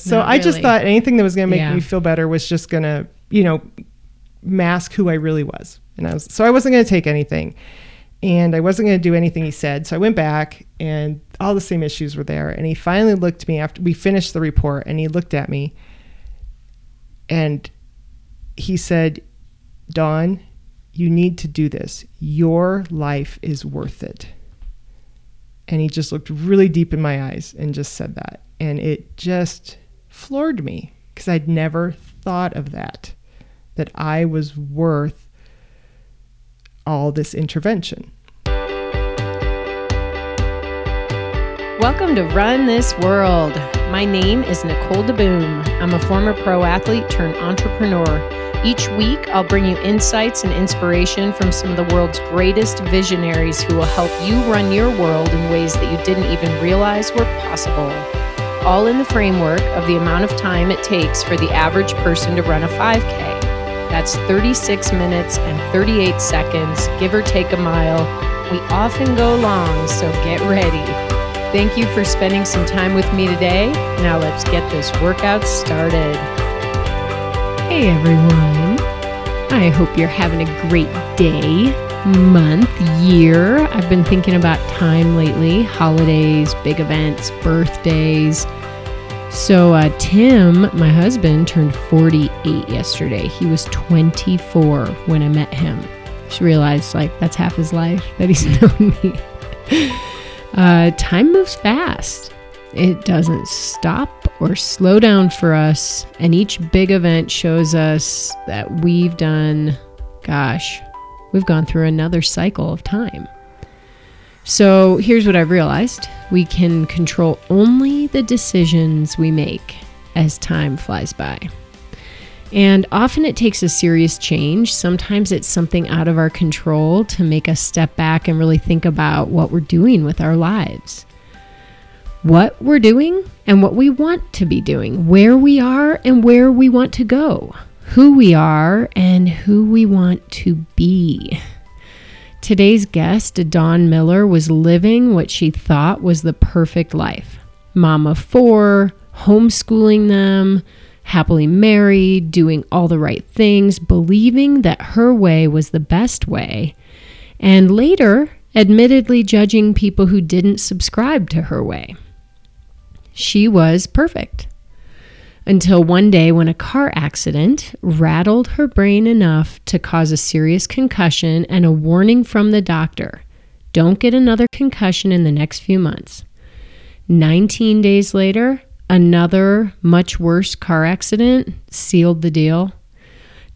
So Not I just really. thought anything that was going to make Yeah. me feel better was just going to, you know, mask who I really was. And I was so I wasn't going to take anything. And I wasn't going to do anything he said. So I went back and all the same issues were there. And he finally looked at me after we finished the report and he looked at me and he said, Dawn, you need to do this. Your life is worth it. And he just looked really deep in my eyes and just said that. And it just floored me because I'd never thought of that, that I was worth all this intervention. Welcome to Run This World. My name is Nicole DeBoom. I'm a former pro athlete turned entrepreneur. Each week, I'll bring you insights and inspiration from some of the world's greatest visionaries who will help you run your world in ways that you didn't even realize were possible. All in the framework of the amount of time it takes for the average person to run a 5K. That's 36 minutes and 38 seconds, give or take a mile. We often go long, so get ready. Thank you for spending some time with me today. Now let's get this workout started. Hey everyone. I hope you're having a great day, month, year. I've been thinking about time lately holidays, big events, birthdays. So, uh, Tim, my husband, turned 48 yesterday. He was 24 when I met him. Just realized, like, that's half his life that he's known me. Uh, time moves fast. It doesn't stop or slow down for us. And each big event shows us that we've done, gosh, we've gone through another cycle of time. So here's what I've realized we can control only the decisions we make as time flies by. And often it takes a serious change. Sometimes it's something out of our control to make us step back and really think about what we're doing with our lives. What we're doing and what we want to be doing, where we are and where we want to go, who we are and who we want to be. Today's guest, Dawn Miller, was living what she thought was the perfect life. Of four, homeschooling them, happily married, doing all the right things, believing that her way was the best way, and later, admittedly judging people who didn't subscribe to her way. She was perfect. Until one day when a car accident rattled her brain enough to cause a serious concussion and a warning from the doctor don't get another concussion in the next few months. 19 days later, Another much worse car accident sealed the deal.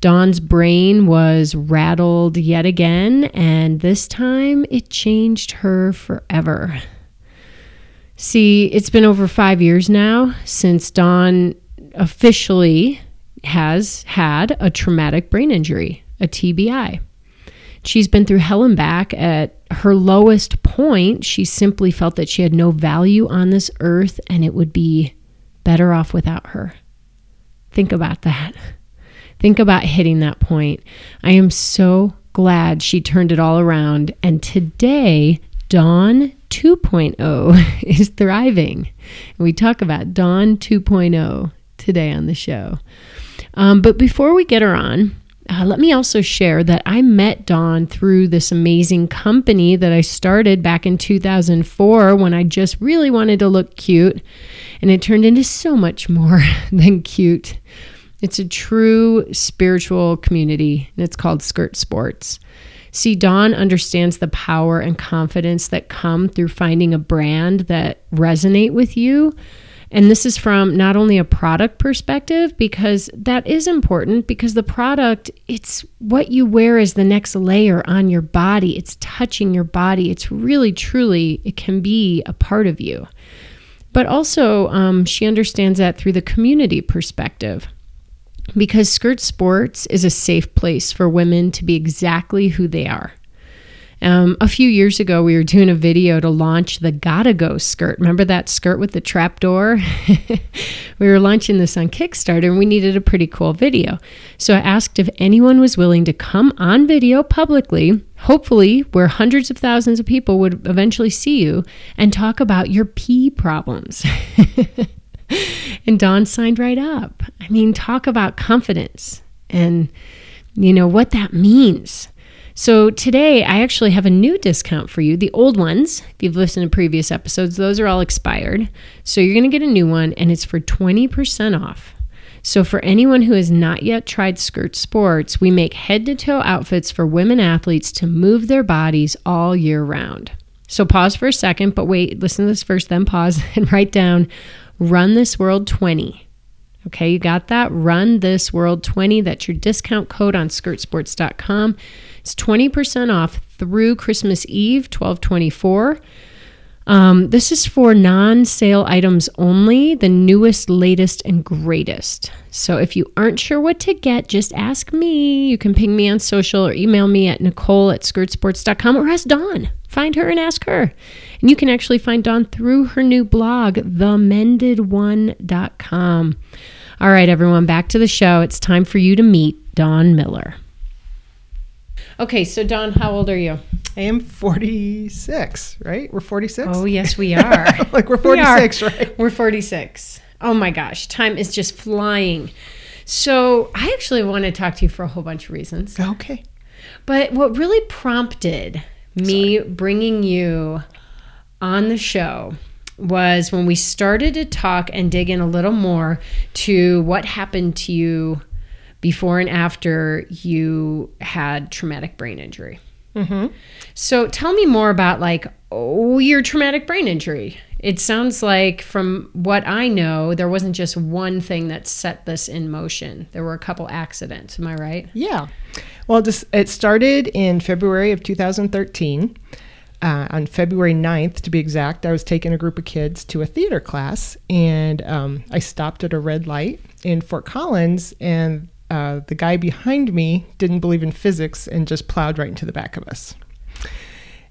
Dawn's brain was rattled yet again, and this time it changed her forever. See, it's been over five years now since Dawn officially has had a traumatic brain injury, a TBI. She's been through hell and back. At her lowest point, she simply felt that she had no value on this earth and it would be better off without her. Think about that. Think about hitting that point. I am so glad she turned it all around. And today, Dawn 2.0 is thriving. And we talk about Dawn 2.0 today on the show. Um, but before we get her on, uh, let me also share that I met Dawn through this amazing company that I started back in 2004 when I just really wanted to look cute. And it turned into so much more than cute. It's a true spiritual community, and it's called Skirt Sports. See, Dawn understands the power and confidence that come through finding a brand that resonate with you. And this is from not only a product perspective, because that is important, because the product, it's what you wear as the next layer on your body. It's touching your body. It's really, truly, it can be a part of you. But also, um, she understands that through the community perspective because Skirt Sports is a safe place for women to be exactly who they are. Um, a few years ago, we were doing a video to launch the Gotta Go skirt. Remember that skirt with the trap door? we were launching this on Kickstarter and we needed a pretty cool video. So I asked if anyone was willing to come on video publicly, hopefully, where hundreds of thousands of people would eventually see you, and talk about your pee problems. and Dawn signed right up. I mean, talk about confidence and, you know, what that means. So today I actually have a new discount for you. The old ones, if you've listened to previous episodes, those are all expired. So you're going to get a new one and it's for 20% off. So for anyone who has not yet tried Skirt Sports, we make head to toe outfits for women athletes to move their bodies all year round. So pause for a second, but wait, listen to this first, then pause and write down Run This World 20. Okay, you got that? Run This World 20. That's your discount code on skirtsports.com. It's 20% off through Christmas Eve, 1224. Um, this is for non sale items only, the newest, latest, and greatest. So if you aren't sure what to get, just ask me. You can ping me on social or email me at nicole at skirtsports.com or ask Dawn. Find her and ask her. And you can actually find Dawn through her new blog, themendedone.com. All right, everyone, back to the show. It's time for you to meet Dawn Miller. Okay, so Dawn, how old are you? I am 46, right? We're 46? Oh, yes, we are. like we're 46, we right? We're 46. Oh my gosh, time is just flying. So, I actually want to talk to you for a whole bunch of reasons. Okay. But what really prompted me Sorry. bringing you on the show was when we started to talk and dig in a little more to what happened to you before and after you had traumatic brain injury. Mm-hmm. So tell me more about like oh your traumatic brain injury. It sounds like from what I know, there wasn't just one thing that set this in motion. There were a couple accidents. Am I right? Yeah. Well, just, it started in February of 2013. Uh, on February 9th, to be exact, I was taking a group of kids to a theater class, and um, I stopped at a red light in Fort Collins, and uh, the guy behind me didn't believe in physics and just plowed right into the back of us.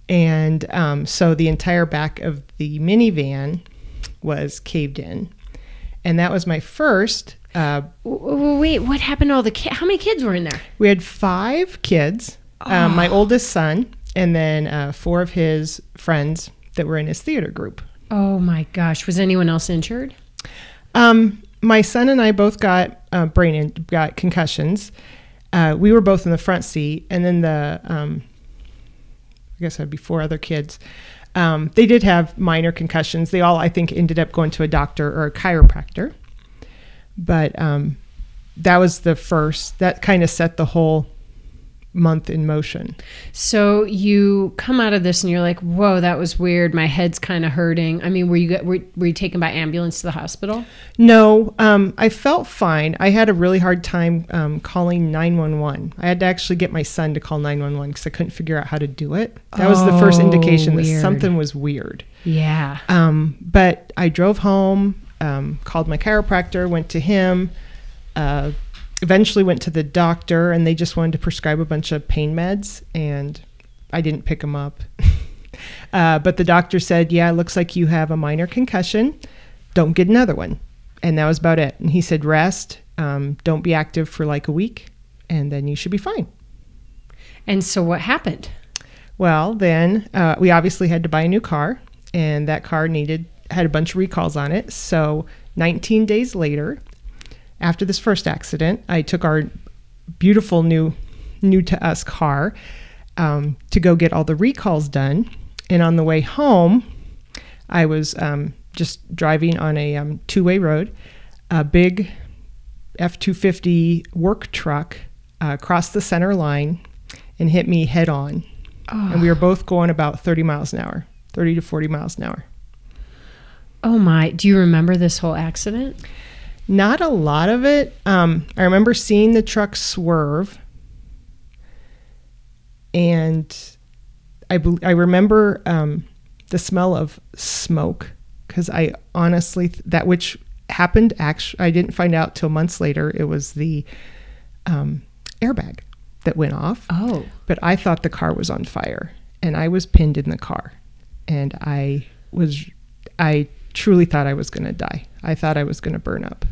And um, so the entire back of the minivan was caved in. And that was my first. Uh, Wait, what happened to all the kids? How many kids were in there? We had five kids. Oh. Um, my oldest son, and then uh, four of his friends that were in his theater group. Oh my gosh! Was anyone else injured? Um, my son and I both got uh, brain in, got concussions. Uh, we were both in the front seat, and then the um, I guess I'd be before other kids. Um, they did have minor concussions. They all, I think, ended up going to a doctor or a chiropractor. But um, that was the first. That kind of set the whole month in motion. So you come out of this and you're like, "Whoa, that was weird. My head's kind of hurting." I mean, were you were, were you taken by ambulance to the hospital? No, um, I felt fine. I had a really hard time um, calling 911. I had to actually get my son to call 911 because I couldn't figure out how to do it. That oh, was the first indication weird. that something was weird. Yeah. Um, but I drove home, um, called my chiropractor, went to him. Uh, eventually went to the doctor and they just wanted to prescribe a bunch of pain meds and I didn't pick them up. uh, but the doctor said, Yeah, it looks like you have a minor concussion. Don't get another one. And that was about it. And he said, Rest, um, don't be active for like a week, and then you should be fine. And so what happened? Well, then uh, we obviously had to buy a new car, and that car needed had a bunch of recalls on it. So 19 days later, after this first accident, I took our beautiful new, new to us car um, to go get all the recalls done. And on the way home, I was um, just driving on a um, two way road. A big F 250 work truck uh, crossed the center line and hit me head on. Oh. And we were both going about 30 miles an hour, 30 to 40 miles an hour. Oh my. Do you remember this whole accident? Not a lot of it. Um, I remember seeing the truck swerve, and I I remember um, the smell of smoke because I honestly that which happened. Actually, I didn't find out till months later. It was the um, airbag that went off. Oh, but I thought the car was on fire, and I was pinned in the car, and I was I truly thought I was going to die. I thought I was going to burn up.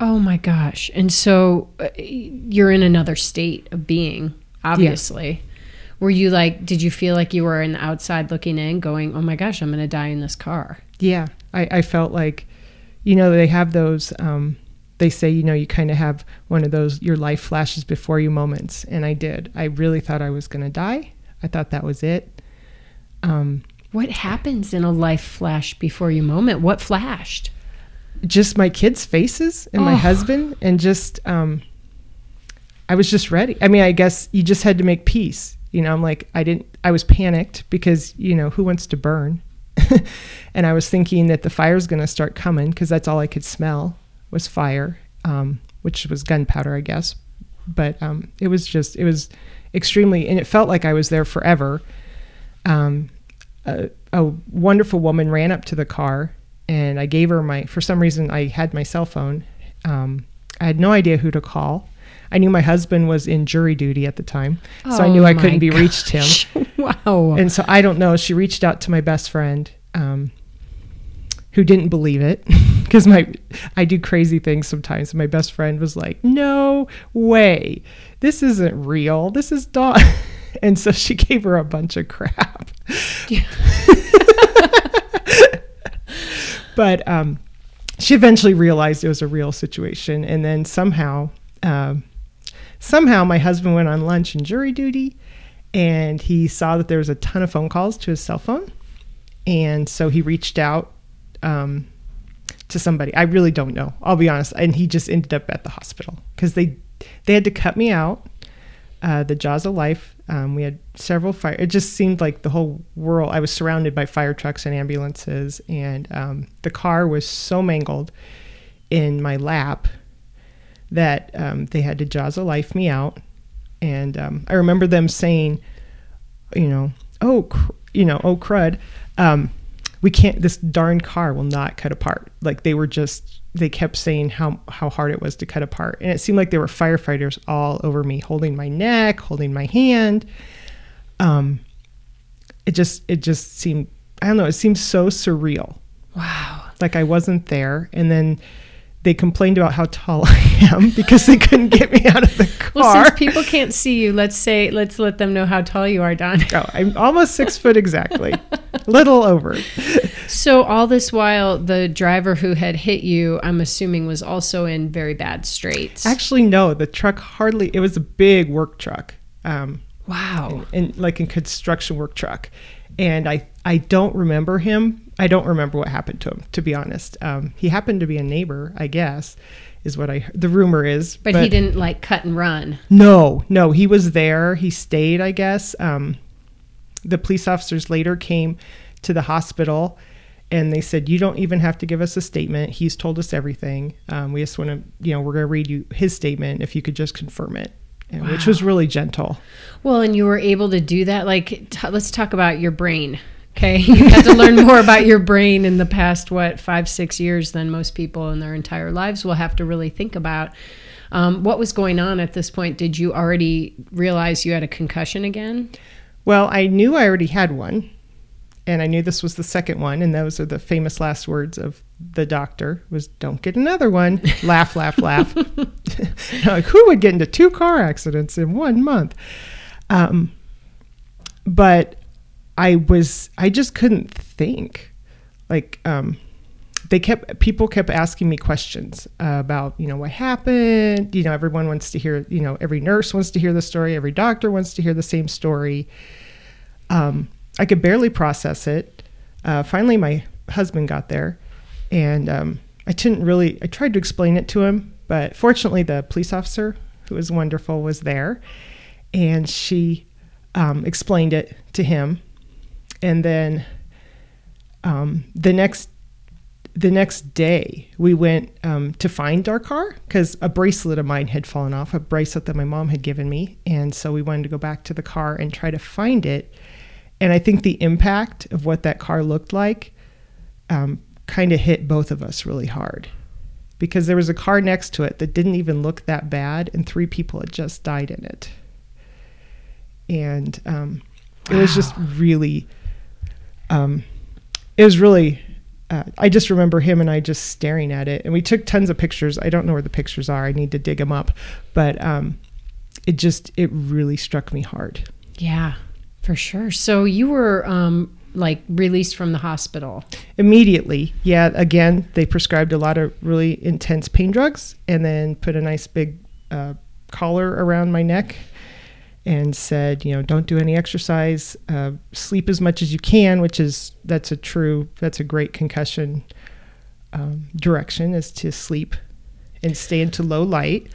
Oh my gosh. And so uh, you're in another state of being, obviously. Yeah. Were you like, did you feel like you were in the outside looking in, going, oh my gosh, I'm going to die in this car? Yeah. I, I felt like, you know, they have those. Um, they say, you know, you kind of have one of those your life flashes before you moments, and I did. I really thought I was going to die. I thought that was it. Um, what happens in a life flash before you moment? What flashed? Just my kids' faces and my Oh. husband, and just um, I was just ready. I mean, I guess you just had to make peace. You know, I'm like, I didn't. I was panicked because you know who wants to burn, and I was thinking that the fire's going to start coming because that's all I could smell was fire, um, which was gunpowder, I guess. But um, it was just, it was extremely, and it felt like I was there forever. Um, a, a wonderful woman ran up to the car, and I gave her my. For some reason, I had my cell phone. Um, I had no idea who to call. I knew my husband was in jury duty at the time, so I knew Oh I couldn't be reached him. wow. And so I don't know. She reached out to my best friend, um, who didn't believe it, because my I do crazy things sometimes. My best friend was like, "No way, this isn't real. This is dog." And so she gave her a bunch of crap. But um, she eventually realized it was a real situation, and then somehow, um, somehow, my husband went on lunch and jury duty, and he saw that there was a ton of phone calls to his cell phone, and so he reached out um, to somebody. I really don't know. I'll be honest. And he just ended up at the hospital because they they had to cut me out. Uh, the jaws of life. Um, we had several fire. It just seemed like the whole world. I was surrounded by fire trucks and ambulances, and um, the car was so mangled in my lap that um, they had to jaws of life me out. And um, I remember them saying, you know, oh, cr- you know, oh crud, um, we can't. This darn car will not cut apart. Like they were just. They kept saying how how hard it was to cut apart, and it seemed like there were firefighters all over me, holding my neck, holding my hand. Um, it just it just seemed I don't know. It seemed so surreal wow. like I wasn't there. And then they complained about how tall I am because they couldn't get me out of the car. Well, since people can't see you, let's say let's let them know how tall you are, Dawn. oh, I'm almost six foot exactly, little over. So all this while, the driver who had hit you, I'm assuming, was also in very bad straits. Actually, no, the truck hardly. It was a big work truck, um, wow. and like a construction work truck. And I I don't remember him. I don't remember what happened to him. To be honest, um, he happened to be a neighbor, I guess, is what I the rumor is. But, he didn't like cut and run. No, no, he was there. He stayed, I guess. Um, the police officers later came to the hospital and they said, You don't even have to give us a statement. He's told us everything. Um, we just want to, you know, we're going to read you his statement if you could just confirm it, and, which was really gentle. Well, and you were able to do that. Like, t- let's talk about your brain. Okay, you had to learn more about your brain in the past what five, six years than most people in their entire lives will have to really think about. Um, what was going on at this point? Did you already realize you had a concussion again? Well, I knew I already had one, and I knew this was the second one, and those are the famous last words of the doctor was don't get another one. laugh, laugh, laugh. like who would get into two car accidents in one month? Um, but I was I just couldn't think. Like um they kept people kept asking me questions uh, about you know what happened you know everyone wants to hear you know every nurse wants to hear the story every doctor wants to hear the same story um, i could barely process it. Uh, finally my husband got there and um, i didn't really i tried to explain it to him but fortunately the police officer who was wonderful was there and she um, explained it to him. And then um, the next the next day we went um, to find our car because a bracelet of mine had fallen off a bracelet that my mom had given me. And so we wanted to go back to the car and try to find it and i think the impact of what that car looked like um, kind of hit both of us really hard. Because there was a car next to it that didn't even look that bad and three people had just died in it. And um, it was just really um, it was really uh, i just remember him and i just staring at it and we took tons of pictures. I don't know where the pictures are. I need to dig them up. But um, it just it really struck me hard. Yeah, for sure. So you were um, like released from the hospital? Immediately, yeah. Again, they prescribed a lot of really intense pain drugs, and then put a nice big uh, collar around my neck, and said, you know, don't do any exercise, uh, sleep as much as you can, which is that's a true, that's a great concussion um, direction is to sleep and stay into low light.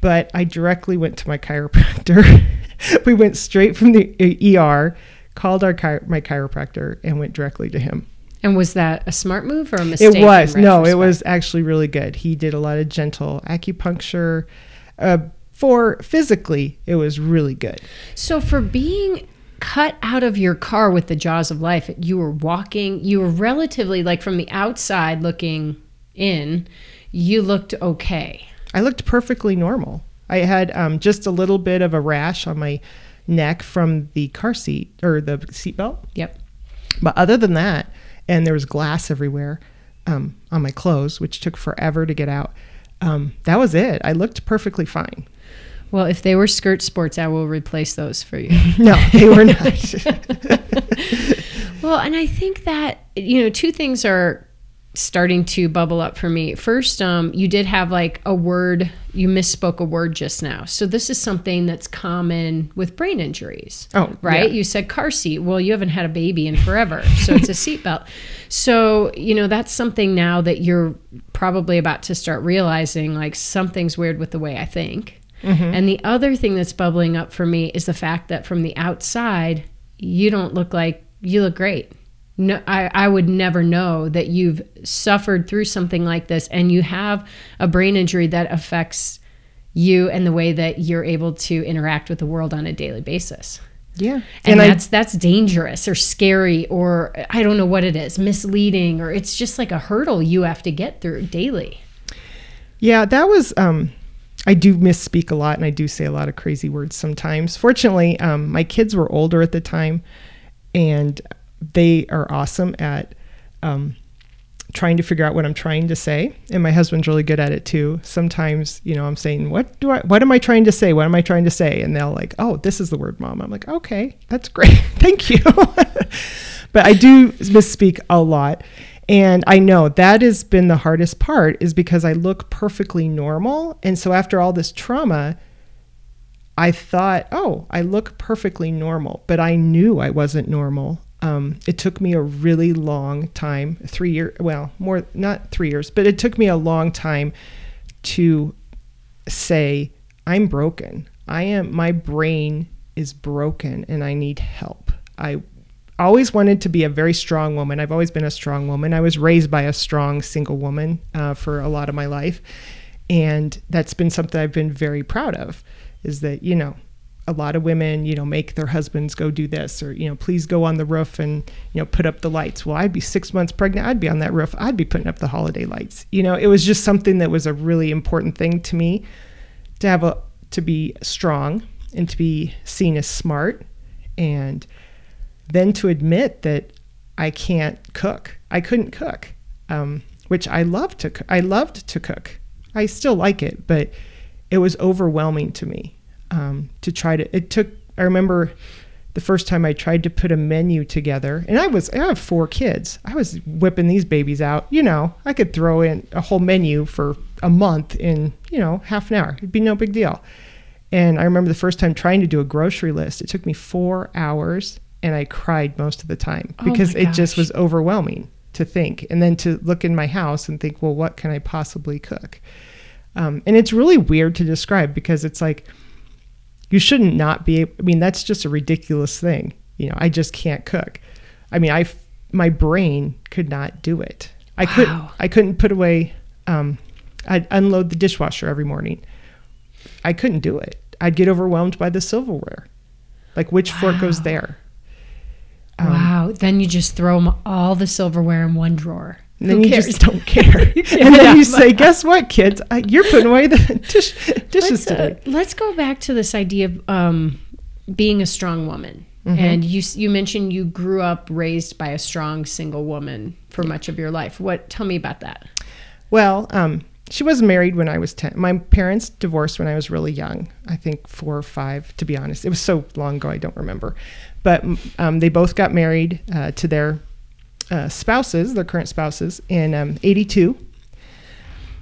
But I directly went to my chiropractor. we went straight from the ER, called our chi- my chiropractor, and went directly to him. And was that a smart move or a mistake? It was no, it was actually really good. He did a lot of gentle acupuncture. Uh, for physically, it was really good. So for being cut out of your car with the jaws of life, you were walking, you were relatively like from the outside looking in, you looked okay. I looked perfectly normal. I had um, just a little bit of a rash on my neck from the car seat or the seatbelt. Yep. But other than that, and there was glass everywhere um, on my clothes, which took forever to get out. Um, that was it. I looked perfectly fine. Well, if they were skirt sports, I will replace those for you. no, they were not. well, and I think that, you know, two things are starting to bubble up for me. First, um, you did have like a word, you misspoke a word just now. So this is something that's common with brain injuries. Oh, right. yeah. You said car seat. Well, you haven't had a baby in forever, so it's a seatbelt. So you know that's something now that you're probably about to start realizing like something's weird with the way I think. Mm-hmm. And the other thing that's bubbling up for me is the fact that from the outside, you don't look like you look great no, I, I would never know that you've suffered through something like this and you have a brain injury that affects you and the way that you're able to interact with the world on a daily basis. Yeah. And, and that's I, that's dangerous or scary or I don't know what it is, misleading or it's just like a hurdle you have to get through daily. Yeah, that was um I do misspeak a lot and I do say a lot of crazy words sometimes. Fortunately, um, my kids were older at the time and they are awesome at um, trying to figure out what I'm trying to say. And my husband's really good at it too. Sometimes, you know, I'm saying, what do I, what am I trying to say? What am I trying to say? And they'll like, oh, this is the word mom. I'm like, okay, that's great. Thank you. but I do misspeak a lot. And I know that has been the hardest part is because I look perfectly normal. And so after all this trauma, I thought, oh, I look perfectly normal, but I knew I wasn't normal um, it took me a really long time, three years, well, more, not three years, but it took me a long time to say, I'm broken. I am, my brain is broken and I need help. I always wanted to be a very strong woman. I've always been a strong woman. I was raised by a strong single woman uh, for a lot of my life. And that's been something I've been very proud of is that, you know, a lot of women, you know, make their husbands go do this or, you know, please go on the roof and, you know, put up the lights. Well, I'd be six months pregnant. I'd be on that roof. I'd be putting up the holiday lights. You know, it was just something that was a really important thing to me to have a, to be strong and to be seen as smart and then to admit that I can't cook. I couldn't cook, um, which I loved to, I loved to cook. I still like it, but it was overwhelming to me um, to try to. It took. I remember the first time I tried to put a menu together, and I was I have four kids. I was whipping these babies out. You know, I could throw in a whole menu for a month in you know half an hour. It'd be no big deal. And I remember the first time trying to do a grocery list. It took me four hours, and I cried most of the time Oh because my it just was overwhelming to think, and then to look in my house and think, well, what can I possibly cook? Um, and it's really weird to describe because it's like you shouldn't not be able, i mean that's just a ridiculous thing. You know i just can't cook. I mean I my brain could not do it. I couldn't i couldn't put away um, i'd unload the dishwasher every morning. I couldn't do it. I'd get overwhelmed by the silverware. Like which fork goes there? Um, wow. Then you just throw all the silverware in one drawer. And then Who you cares? just don't care and Yeah. then you say guess what kids I, you're putting away the dish, dishes let's, uh, today let's go back to this idea of um, being a strong woman. Mm-hmm. And you you mentioned you grew up raised by a strong single woman for much of your life. What? Tell me about that. Well, um, she was married when I was 10. My parents divorced when I was really young, I think four or five, to be honest. It was so long ago, I don't remember. But um, they both got married uh, to their uh, spouses, their current spouses, in um, 82.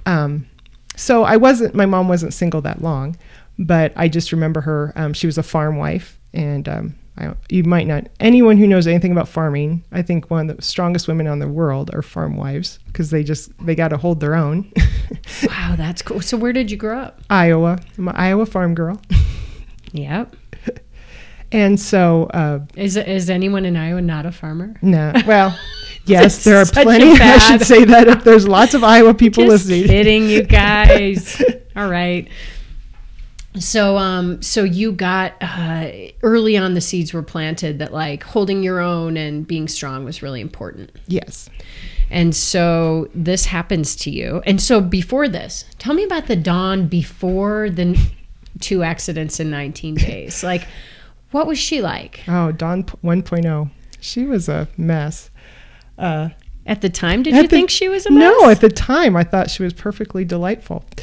Um, so I wasn't, my mom wasn't single that long, but I just remember her. Um, she was a farm wife, and um, I, you might not, anyone who knows anything about farming, I think one of the strongest women on the world are farm wives because they just, they got to hold their own. wow, that's cool. So where did you grow up? Iowa. I'm an Iowa farm girl. Yep. And so, uh, Is is anyone in Iowa not a farmer? no, well, yes, there are plenty. I should say that if there's lots of Iowa people Just listening. kidding, you guys. All right. So, um, so you got uh, early on the seeds were planted that like holding your own and being strong was really important. Yes. And so this happens to you. And so before this, tell me about the dawn before the two accidents in 19 days. Like, what was she like Oh, Dawn 1.0. She was a mess. Uh, at the time? Did you the- think she was a mess? no, at the time, I thought she was perfectly delightful.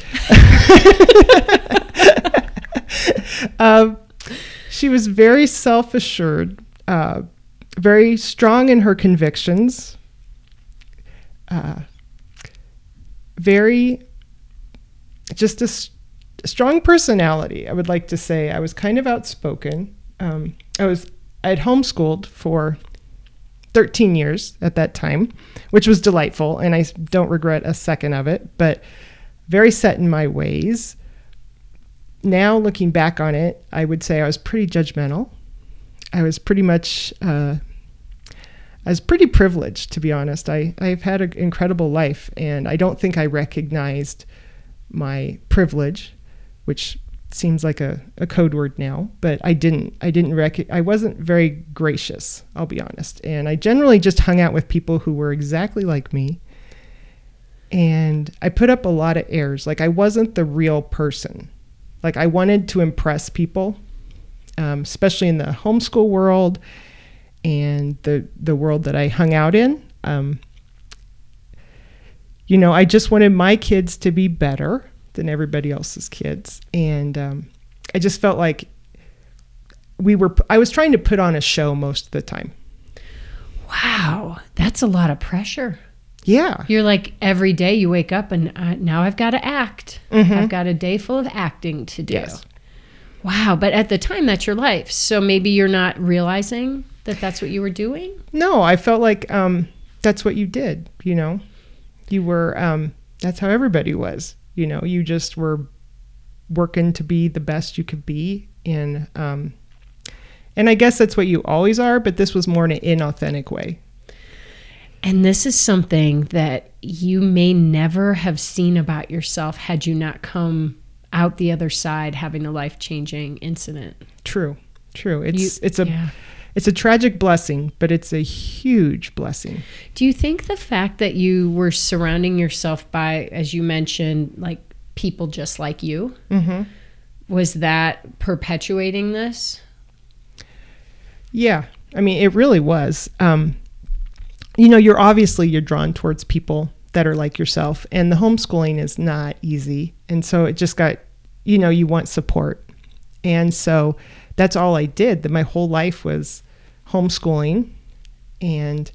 um, she was very self assured, uh, very strong in her convictions, uh, very just a, s- a strong personality. I would like to say I was kind of outspoken. Um, I was I had homeschooled for 13 years at that time, which was delightful, and I don't regret a second of it. But very set in my ways. Now looking back on it, I would say I was pretty judgmental. I was pretty much. Uh, I was pretty privileged, to be honest. I, I've had an incredible life, and I don't think I recognized my privilege, which seems like a, a code word now, but I didn't. I didn't rec- I wasn't very gracious, I'll be honest. And I generally just hung out with people who were exactly like me. And I put up a lot of airs. Like I wasn't the real person. Like I wanted to impress people, um, especially in the homeschool world and the the world that I hung out in. Um, you know, I just wanted my kids to be better than everybody else's kids, and um, I just felt like we were. I was trying to put on a show most of the time. Wow, that's a lot of pressure. Yeah, You're like every day you wake up and uh, now I've got to act. I've got a day full of acting to do. Yes. Wow, but at the time that's your life. So maybe you're not realizing that that's what you were doing. no, I felt like um, that's what you did. You know, you were. Um, that's how everybody was. You know, you just were working to be the best you could be in. Um, and I guess that's what you always are, but this was more in an inauthentic way. And this is something that you may never have seen about yourself had you not come out the other side having a life-changing incident. True, true. It's You- it's a yeah. It's a tragic blessing, but it's a huge blessing. Do you think the fact that you were surrounding yourself by, as you mentioned, like people just like you, Mm-hmm. was that perpetuating this? Yeah, I mean, it really was. Um, you know, you're obviously you're drawn towards people that are like yourself, and the homeschooling is not easy, and so it just got, you know, you want support, and so that's all I did. That my whole life was homeschooling, and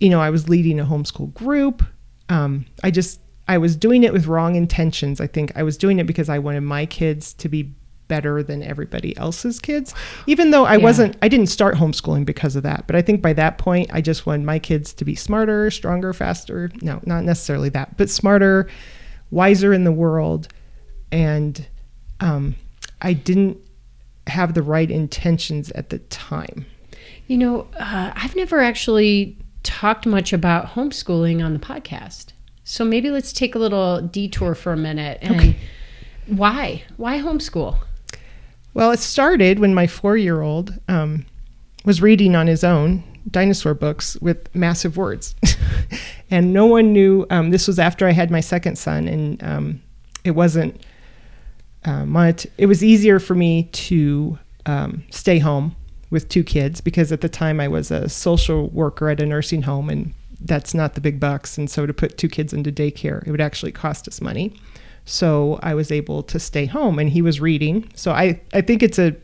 you know, I was leading a homeschool group. Um, I just I was doing it with wrong intentions. I think I was doing it because I wanted my kids to be better than everybody else's kids. Even though I Yeah. wasn't I didn't start homeschooling because of that. But I think by that point I just wanted my kids to be smarter, stronger, faster. No, not necessarily that, but smarter, wiser in the world. And um, I didn't have the right intentions at the time. You know, uh, I've never actually talked much about homeschooling on the podcast. So maybe let's take a little detour for a minute. And why? Why homeschool? Well, it started when my four year old um, was reading on his own dinosaur books with massive words. and no one knew. Um, this was after I had my second son, and um, it wasn't. Monet- it was easier for me to um, stay home with two kids because at the time I was a social worker at a nursing home, and that's not the big bucks. And so to put two kids into daycare, it would actually cost us money. So I was able to stay home and he was reading. So I, I think it's a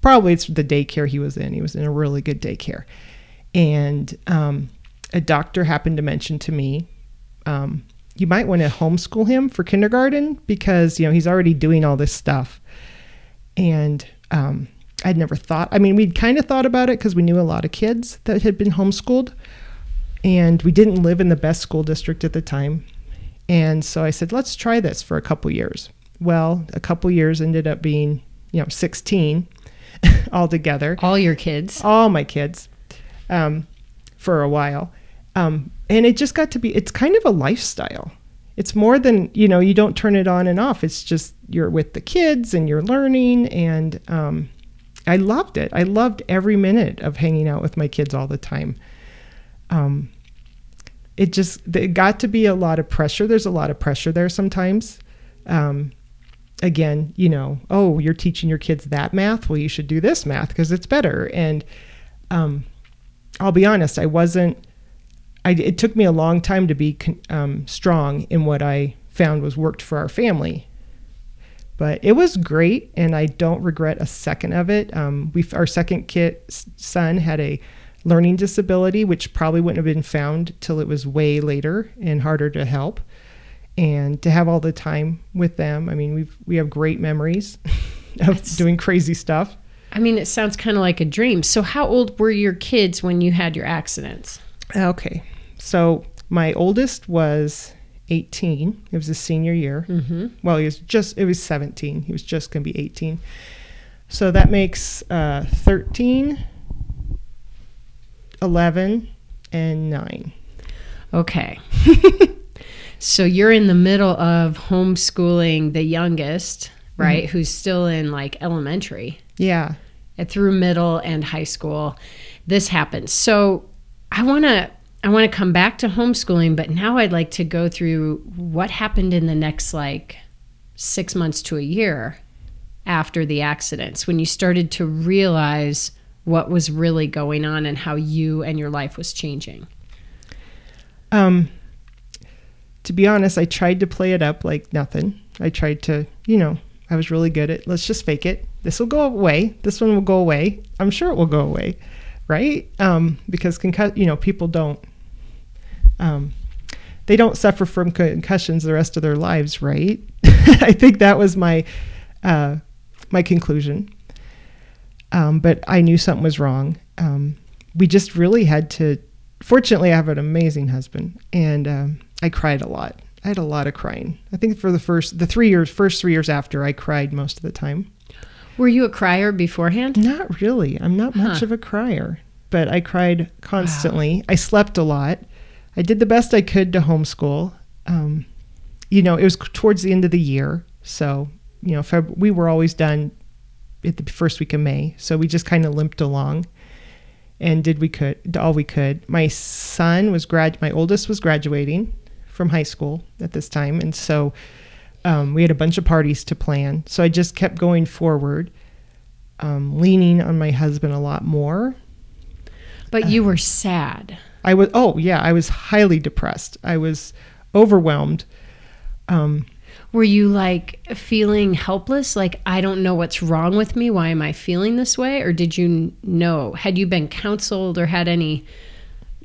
probably it's the daycare he was in. He was in a really good daycare. And um, a doctor happened to mention to me, um, you might want to homeschool him for kindergarten because, you know, he's already doing all this stuff. And um, I'd never thought, I mean, we'd kind of thought about it because we knew a lot of kids that had been homeschooled. And we didn't live in the best school district at the time. And so I said, let's try this for a couple years. Well, a couple years ended up being, you know, 16 altogether. All your kids. All my kids um, for a while. Um, and it just got to be, it's kind of a lifestyle. It's more than, you know, you don't turn it on and off. It's just you're with the kids and you're learning. And um, I loved it. I loved every minute of hanging out with my kids all the time. Um, it just it got to be a lot of pressure. There's a lot of pressure there sometimes. Um, again, you know, oh, you're teaching your kids that math. Well, you should do this math because it's better. And um, I'll be honest, I wasn't. I, it took me a long time to be um, strong in what I found was worked for our family. But it was great, and I don't regret a second of it. Um, we our second kid son had a learning disability, which probably wouldn't have been found till it was way later and harder to help. And to have all the time with them, I mean, we've we have great memories of it's, doing crazy stuff. I mean, it sounds kind of like a dream. So, how old were your kids when you had your accidents? Okay, so my oldest was 18. It was his senior year. Mm-hmm. Well, he was just, it was 17. He was just going to be 18. So that makes uh, 13, 11, and 9. Okay. so you're in the middle of homeschooling the youngest, right? Mm-hmm. Who's still in like elementary. Yeah. Through middle and high school. This happens. So I want to I want to come back to homeschooling, but now I'd like to go through what happened in the next like 6 months to a year after the accidents when you started to realize what was really going on and how you and your life was changing? Um, to be honest, I tried to play it up like nothing. I tried to, you know, I was really good at let's just fake it. This will go away. This one will go away. I'm sure it will go away, right? Um, because concuss, you know, people don't, um, they don't suffer from concussions the rest of their lives, right? I think that was my, uh, my conclusion. Um, but I knew something was wrong. Um, we just really had to. Fortunately, I have an amazing husband, and um, I cried a lot. I had a lot of crying. I think for the first, the three years, first three years after, I cried most of the time. Were you a crier beforehand? Not really. I'm not much of a crier, but I cried constantly. Wow. I slept a lot. I did the best I could to homeschool. Um, you know, it was towards the end of the year, so you know, Feb- we were always done at the first week of May. So we just kind of limped along and did we could all we could. My son was grad my oldest was graduating from high school at this time and so um, we had a bunch of parties to plan. So I just kept going forward, um, leaning on my husband a lot more. But you uh, were sad. I was oh yeah, I was highly depressed. I was overwhelmed. Um, were you like feeling helpless? Like i don't know what's wrong with me. Why am i feeling this way? Or did you know? Had you been counseled or had any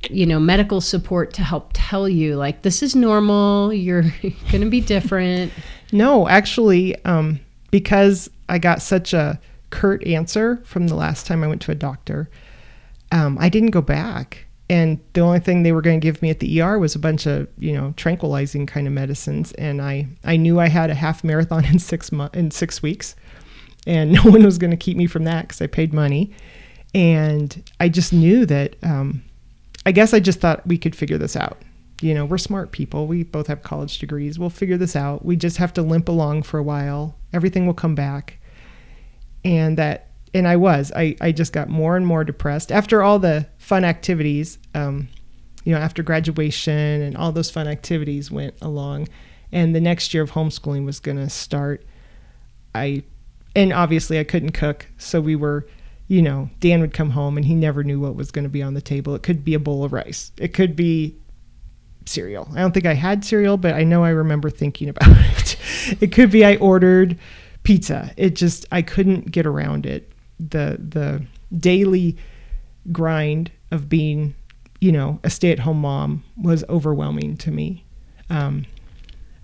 you know medical support to help tell you like this is normal you're going to be different? No actually um, because i got such a curt answer from the last time i went to a doctor um, i didn't go back and the only thing they were going to give me at the ER was a bunch of you know tranquilizing kind of medicines, and I I knew I had a half marathon in six mo- in six weeks, and no one was going to keep me from that because I paid money, and I just knew that. Um, I guess I just thought we could figure this out. You know, we're smart people. We both have college degrees. We'll figure this out. We just have to limp along for a while. Everything will come back. And that and I was. I, I just got more and more depressed after all the fun activities. Um, you know, after graduation and all those fun activities went along, and the next year of homeschooling was going to start. I, and obviously I couldn't cook, so we were, you know, Dan would come home and he never knew what was going to be on the table. It could be a bowl of rice. It could be cereal. I don't think I had cereal, but I know I remember thinking about it. it could be I ordered pizza. It just I couldn't get around it. The the daily grind of being, you know, a stay-at-home mom was overwhelming to me. Um,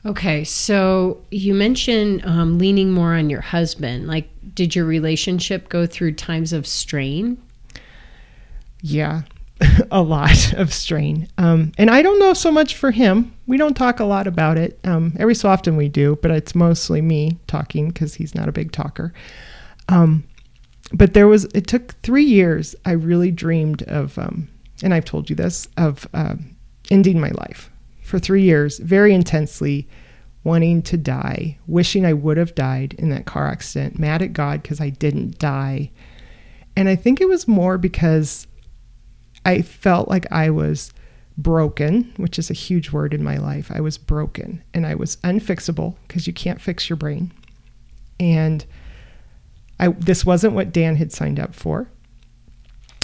Okay, so you mentioned um, leaning more on your husband. Like, did your relationship go through times of strain? yeah, a lot of strain. Um, and I don't know so much for him. We don't talk a lot about it. Um, every so often we do, but it's mostly me talking because he's not a big talker. Um, but there was, it took three years. I really dreamed of, um, and I've told you this, of um, ending my life for three years, very intensely, wanting to die, wishing I would have died in that car accident, mad at God because I didn't die. And I think it was more because I felt like I was broken, which is a huge word in my life. I was broken and I was unfixable because you can't fix your brain. And I this wasn't what Dan had signed up for.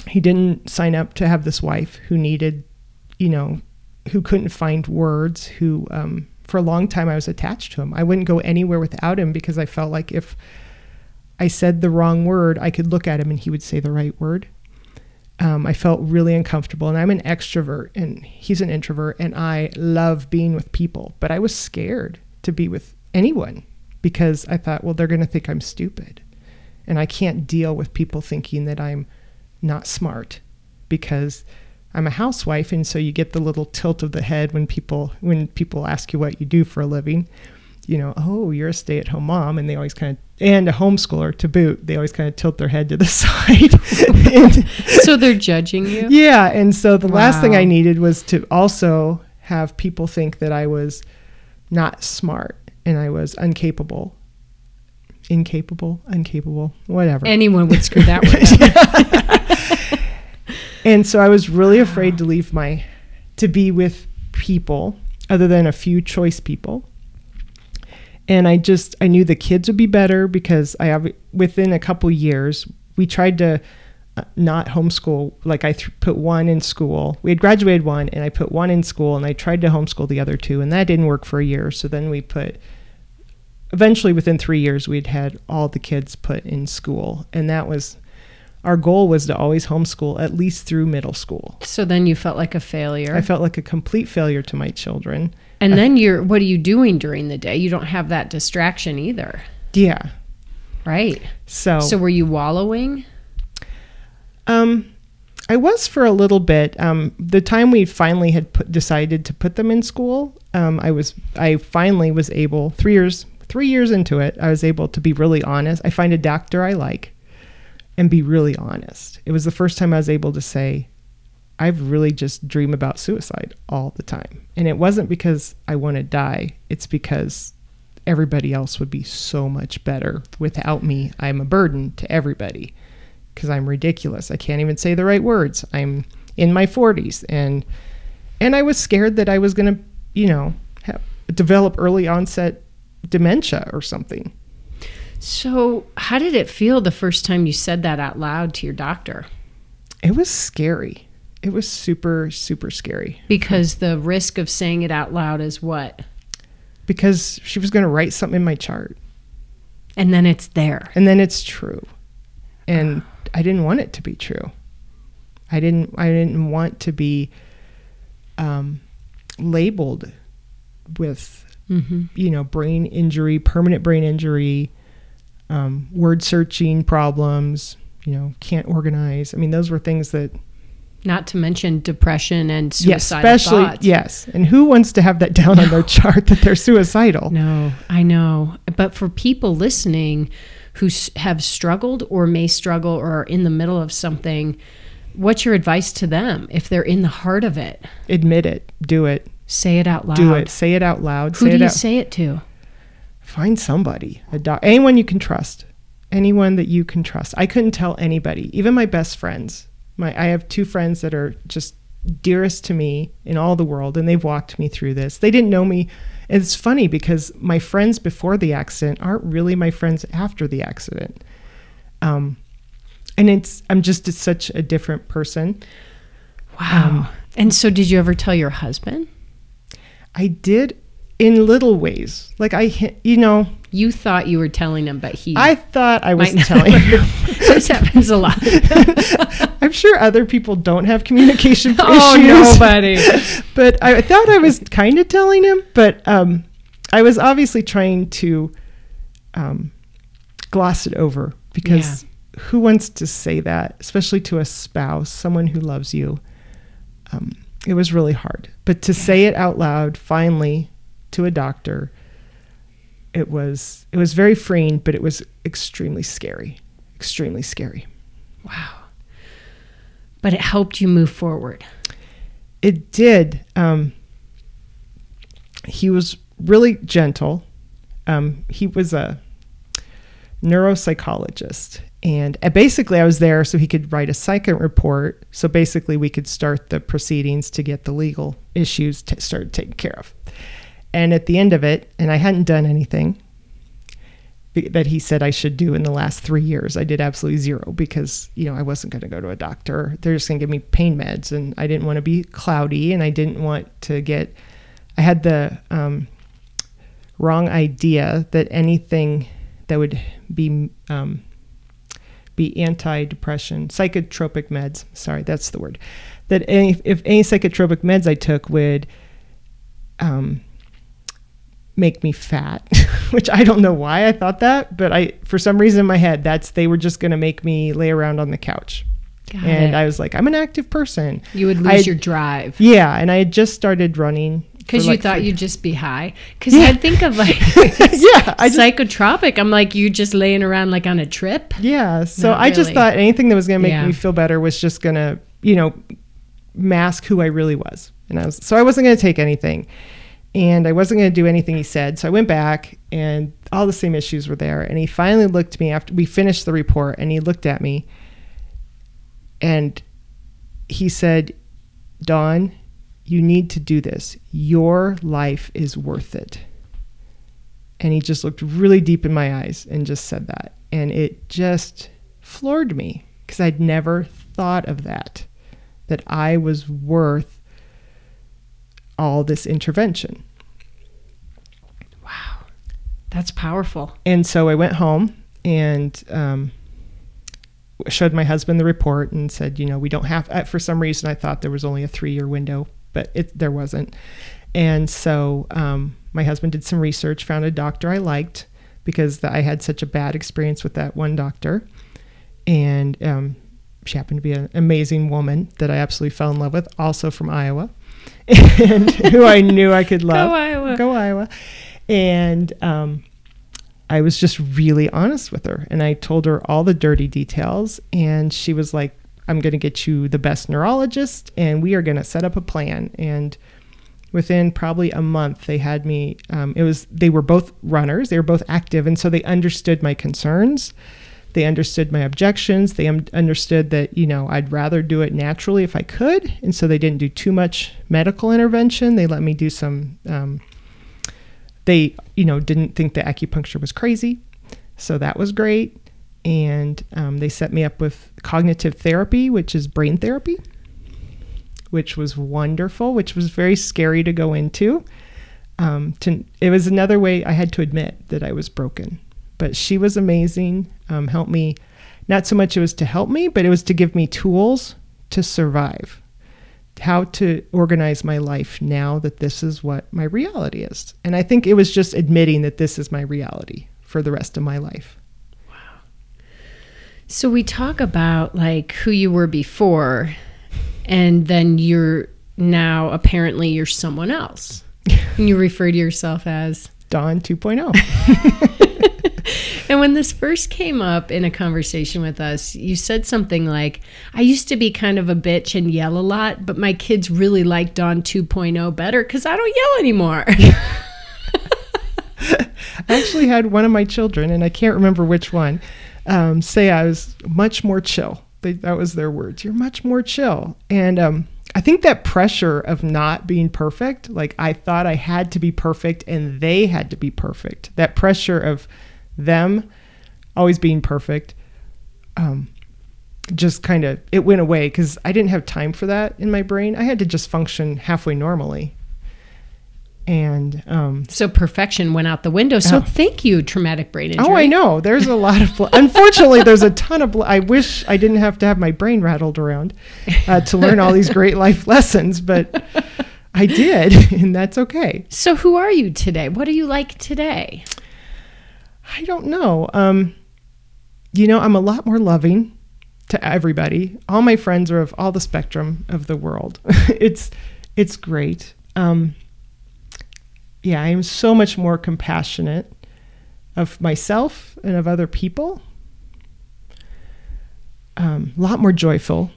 He didn't sign up to have this wife who needed, you know, who couldn't find words, who um, for a long time I was attached to him. I wouldn't go anywhere without him because I felt like if I said the wrong word, I could look at him and he would say the right word um, I felt really uncomfortable. And I'm an extrovert and he's an introvert, and I love being with people. But I was scared to be with anyone because I thought, well, they're going to think I'm stupid. And I can't deal with people thinking that I'm not smart because I'm a housewife. And so you get the little tilt of the head when people when people ask you what you do for a living you know, oh, you're a stay at home mom. And they always kind of, and a homeschooler to boot, they always kind of tilt their head to the side. and, so they're judging you? Yeah. And so the wow. last thing I needed was to also have people think that I was not smart and I was incapable. Incapable, incapable, whatever. Anyone would screw that word and so I was really afraid to leave my, to be with people other than a few choice people and I just I knew the kids would be better because I have within a couple years we tried to uh, not homeschool like I th- put one in school. We had graduated one and I put one in school and I tried to homeschool the other two and that didn't work for a year. So then we put eventually within 3 years we'd had all the kids put in school and that was our goal was to always homeschool at least through middle school. So then you felt like a failure. I felt like a complete failure to my children. And then you're what are you doing during the day? You don't have that distraction either. Yeah. Right. So So were you wallowing? Um I was for a little bit. Um, the time we finally had put, decided to put them in school, um, I was I finally was able three years three years into it. I was able to be really honest. I find a doctor I like, and be really honest. It was the first time I was able to say, I've really just dream about suicide all the time. And it wasn't because I want to die, it's because everybody else would be so much better without me. I'm a burden to everybody because I'm ridiculous. I can't even say the right words. I'm in my 40s and and I was scared that I was going to, you know, have, develop early onset dementia or something. So, how did it feel the first time you said that out loud to your doctor? It was scary. It was super super scary. Because the risk of saying it out loud is what? Because she was going to write something in my chart. And then it's there. And then it's true. And i didn't want it to be true. I didn't i didn't want to be um, labeled with mm-hmm. you know brain injury permanent brain injury um, word searching problems you know can't organize i mean those were things that not to mention depression and suicidal yes, especially thoughts. yes. And who wants to have that down no. on their chart that they're suicidal? No, I know. But for people listening who have struggled or may struggle or are in the middle of something, what's your advice to them if they're in the heart of it? Admit it. Do it. Say it out loud. Do it. Say it out loud. Who say do you out. say it to? Find somebody. A doc- anyone you can trust. Anyone that you can trust. I couldn't tell anybody, even my best friends my I have two friends that are just dearest to me in all the world and they've walked me through this. They didn't know me. It's funny because my friends before the accident aren't really my friends after the accident. Um and it's I'm just such a different person. Wow. Um, and so did you ever tell your husband? I did in little ways. Like I, you know, You thought you were telling him, but he. I thought I wasn't telling him. this happens a lot. I'm sure other people don't have communication oh, issues. nobody. but I thought I was kind of telling him, but um, I was obviously trying to um, gloss it over because who wants to say that, especially to a spouse, someone who loves you? Um, it was really hard. But to say it out loud, finally, to a doctor, it was it was very freeing, but it was extremely scary, extremely scary. Wow. But it helped you move forward. It did. Um, he was really gentle. Um, he was a neuropsychologist. And uh, basically, I was there so he could write a second report. So basically, we could start the proceedings to get the legal issues t- started taken care of. And at the end of it, and I hadn't done anything that he said I should do in the last three years. I did absolutely zero because, you know, I wasn't going to go to a doctor. They're just going to give me pain meds. And I didn't want to be cloudy and I didn't want to get, I had the um, wrong idea that anything that would be, um, be antidepressant, psychotropic meds, sorry, that's the word, that any, if any psychotropic meds I took would, um, make me fat, which I don't know why I thought that, but I for some reason in my head that's they were just going to make me lay around on the couch. Got and it. I was like, I'm an active person. you would lose your drive Yeah, and I had just started running because you like thought three- you'd just be high. Because I think of like yeah, I just psychotropic. I'm like you just laying around like on a trip. yeah. So Not I just thought anything that was going to make Yeah. me feel better was just going to, you know, mask who I really was. And I was so I wasn't going to take anything. And I wasn't going to do anything he said. So I went back and all the same issues were there. And he finally looked at me after we finished the report and he looked at me and he said, Dawn, you need to do this. Your life is worth it. And he just looked really deep in my eyes and just said that. And it just floored me because I'd never thought of that, that I was worth all this intervention. Wow, that's powerful. And so I went home and um, showed my husband the report and said, you know, we don't have. uh, For some reason, I thought there was only a three-year window, but it there wasn't. And so um, my husband did some research, found a doctor I liked because I had such a bad experience with that one doctor, and um, she happened to be an amazing woman that I absolutely fell in love with, also from Iowa, and who I knew I could love. Go Iowa. Go Iowa. And um, I was just really honest with her. And I told her all the dirty details. And she was like, I'm going to get you the best neurologist and we are going to set up a plan. And within probably a month, they had me, um, it was, they were both runners, they were both active. And so they understood my concerns. They understood my objections. They understood that, you know, I'd rather do it naturally if I could. And so they didn't do too much medical intervention. They let me do some, um, they, you know, didn't think the acupuncture was crazy. So that was great. And um, they set me up with cognitive therapy, which is brain therapy, which was wonderful, which was very scary to go into. Um, to, it was another way I had to admit that I was broken. But she was amazing, um, helped me. Not so much it was to help me, but it was to give me tools to survive how to organize my life now that this is what my reality is. And I think it was just admitting that this is my reality for the rest of my life. So we talk about like who you were before, and then you're now apparently you're someone else. and you refer to yourself as. Dawn oh. 2.0. And when this first came up in a conversation with us, you said something like, I used to be kind of a bitch and yell a lot, but my kids really like Dawn 2.0 better because I don't yell anymore. I actually had one of my children, and I can't remember which one, um, say I was much more chill. They, that was their words. You're much more chill. And um, I think that pressure of not being perfect, like I thought I had to be perfect and they had to be perfect, that pressure of them always being perfect, um, just kind of, it went away because I didn't have time for that in my brain. I had to just function halfway normally. And um, So perfection went out the window. So Oh. thank you, traumatic brain injury. oh, I know. There's a lot of. Bl- Unfortunately, there's a ton of. Bl- I wish I didn't have to have my brain rattled around uh, to learn all these great life lessons, but I did, and that's okay. So who are you today? What are you like today? I don't know. Um, you know, I'm a lot more loving to everybody. All my friends are of all the spectrum of the world. it's it's great. Um, yeah, I am so much more compassionate of myself and of other people. Um, a lot more joyful.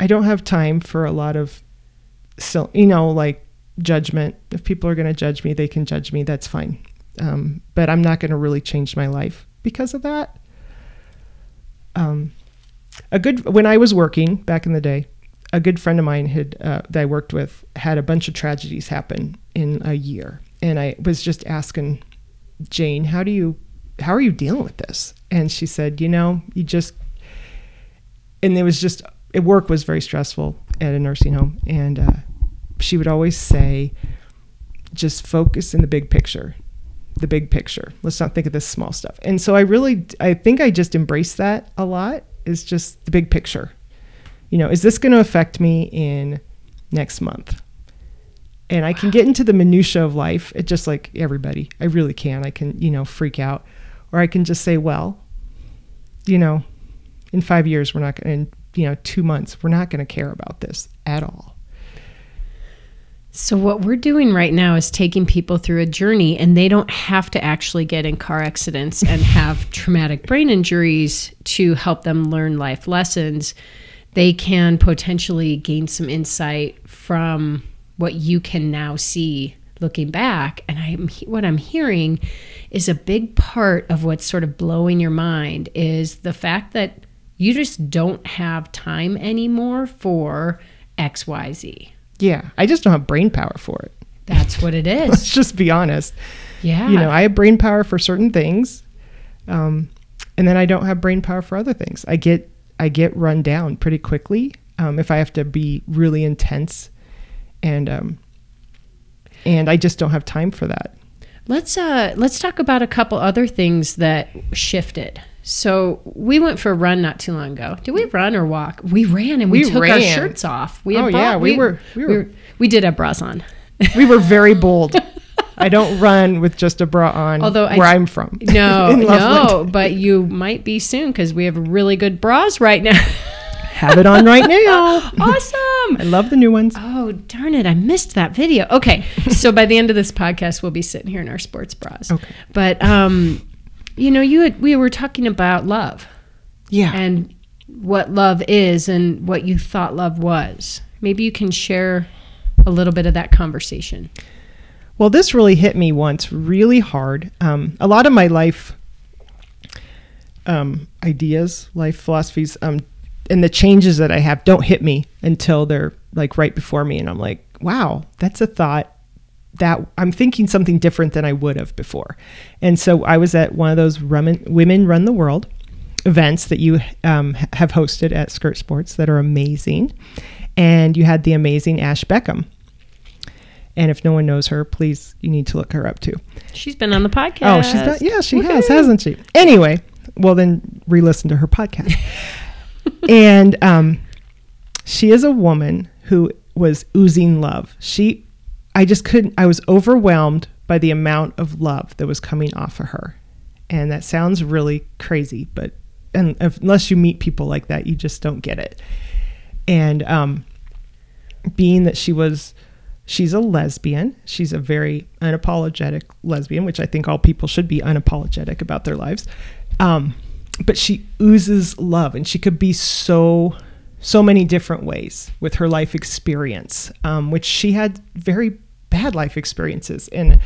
I don't have time for a lot of, so you know, like judgment. If people are going to judge me, they can judge me. That's fine. Um, but I'm not going to really change my life because of that. Um, a good when I was working back in the day, a good friend of mine had uh, that I worked with had a bunch of tragedies happen in a year, and I was just asking Jane, how do you, how are you dealing with this? And she said, you know, you just, and it was just, it, work was very stressful at a nursing home, and uh, she would always say, just focus in the big picture the big picture. Let's not think of this small stuff. And so I really, I think I just embrace that a lot. Is just the big picture. You know, is this going to affect me in next month? And I can get into the minutia of life. It just like everybody, I really can. I can, you know, freak out, or I can just say, well, you know, in five years we're not going. In you know, two months we're not going to care about this at all. So what we're doing right now is taking people through a journey and they don't have to actually get in car accidents and have traumatic brain injuries to help them learn life lessons. They can potentially gain some insight from what you can now see looking back and I'm what I'm hearing is a big part of what's sort of blowing your mind is the fact that you just don't have time anymore for XYZ. Yeah, I just don't have brain power for it. That's what it is Let's just be honest. Yeah. you know i have brain power for certain things um, and then i don't have brain power for other things i get i get run down pretty quickly um, if i have to be really intense and um, and i just don't have time for that let's uh let's talk about a couple other things that shifted. So we went for a run not too long ago. Did we run or walk? We ran and we, We took our shirts off. We Oh, bra- yeah, we were- we we were- we did have bras on. we were very bold i don't run with just a bra on Although where i'm from No, no, but you might be soon because we have really good bras right now. have it on right now awesome. i love the new ones Oh, darn it. I missed that video. Okay. So by the end of this podcast, we'll be sitting here in our sports bras. Okay. But, um, you know, you had, we were talking about love yeah and what love is and what you thought love was. Maybe you can share a little bit of that conversation. Well, this really hit me once really hard. Um, a lot of my life um, ideas, life philosophies, um, and the changes that I have don't hit me until they're like right before me. And I'm like, wow, that's a thought that I'm thinking something different than I would have before. And so I was at one of those Women Run the World events that you um, have hosted at Skirt Sports that are amazing. And you had the amazing Ash Beckham. And if no one knows her, please, you need to look her up too. She's been on the podcast. Oh, she's done. Yeah, she Woohoo. has, hasn't she? Anyway, well then re-listen to her podcast. and um, she is a woman who was oozing love. She, I just couldn't. I was overwhelmed by the amount of love that was coming off of her, and that sounds really crazy, but and unless you meet people like that, you just don't get it. And um, being that she was she's a lesbian. She's a very unapologetic lesbian which i think all people should be unapologetic about their lives. Um, but she oozes love and she could be so so many different ways with her life experience um, which she had very bad life experiences. And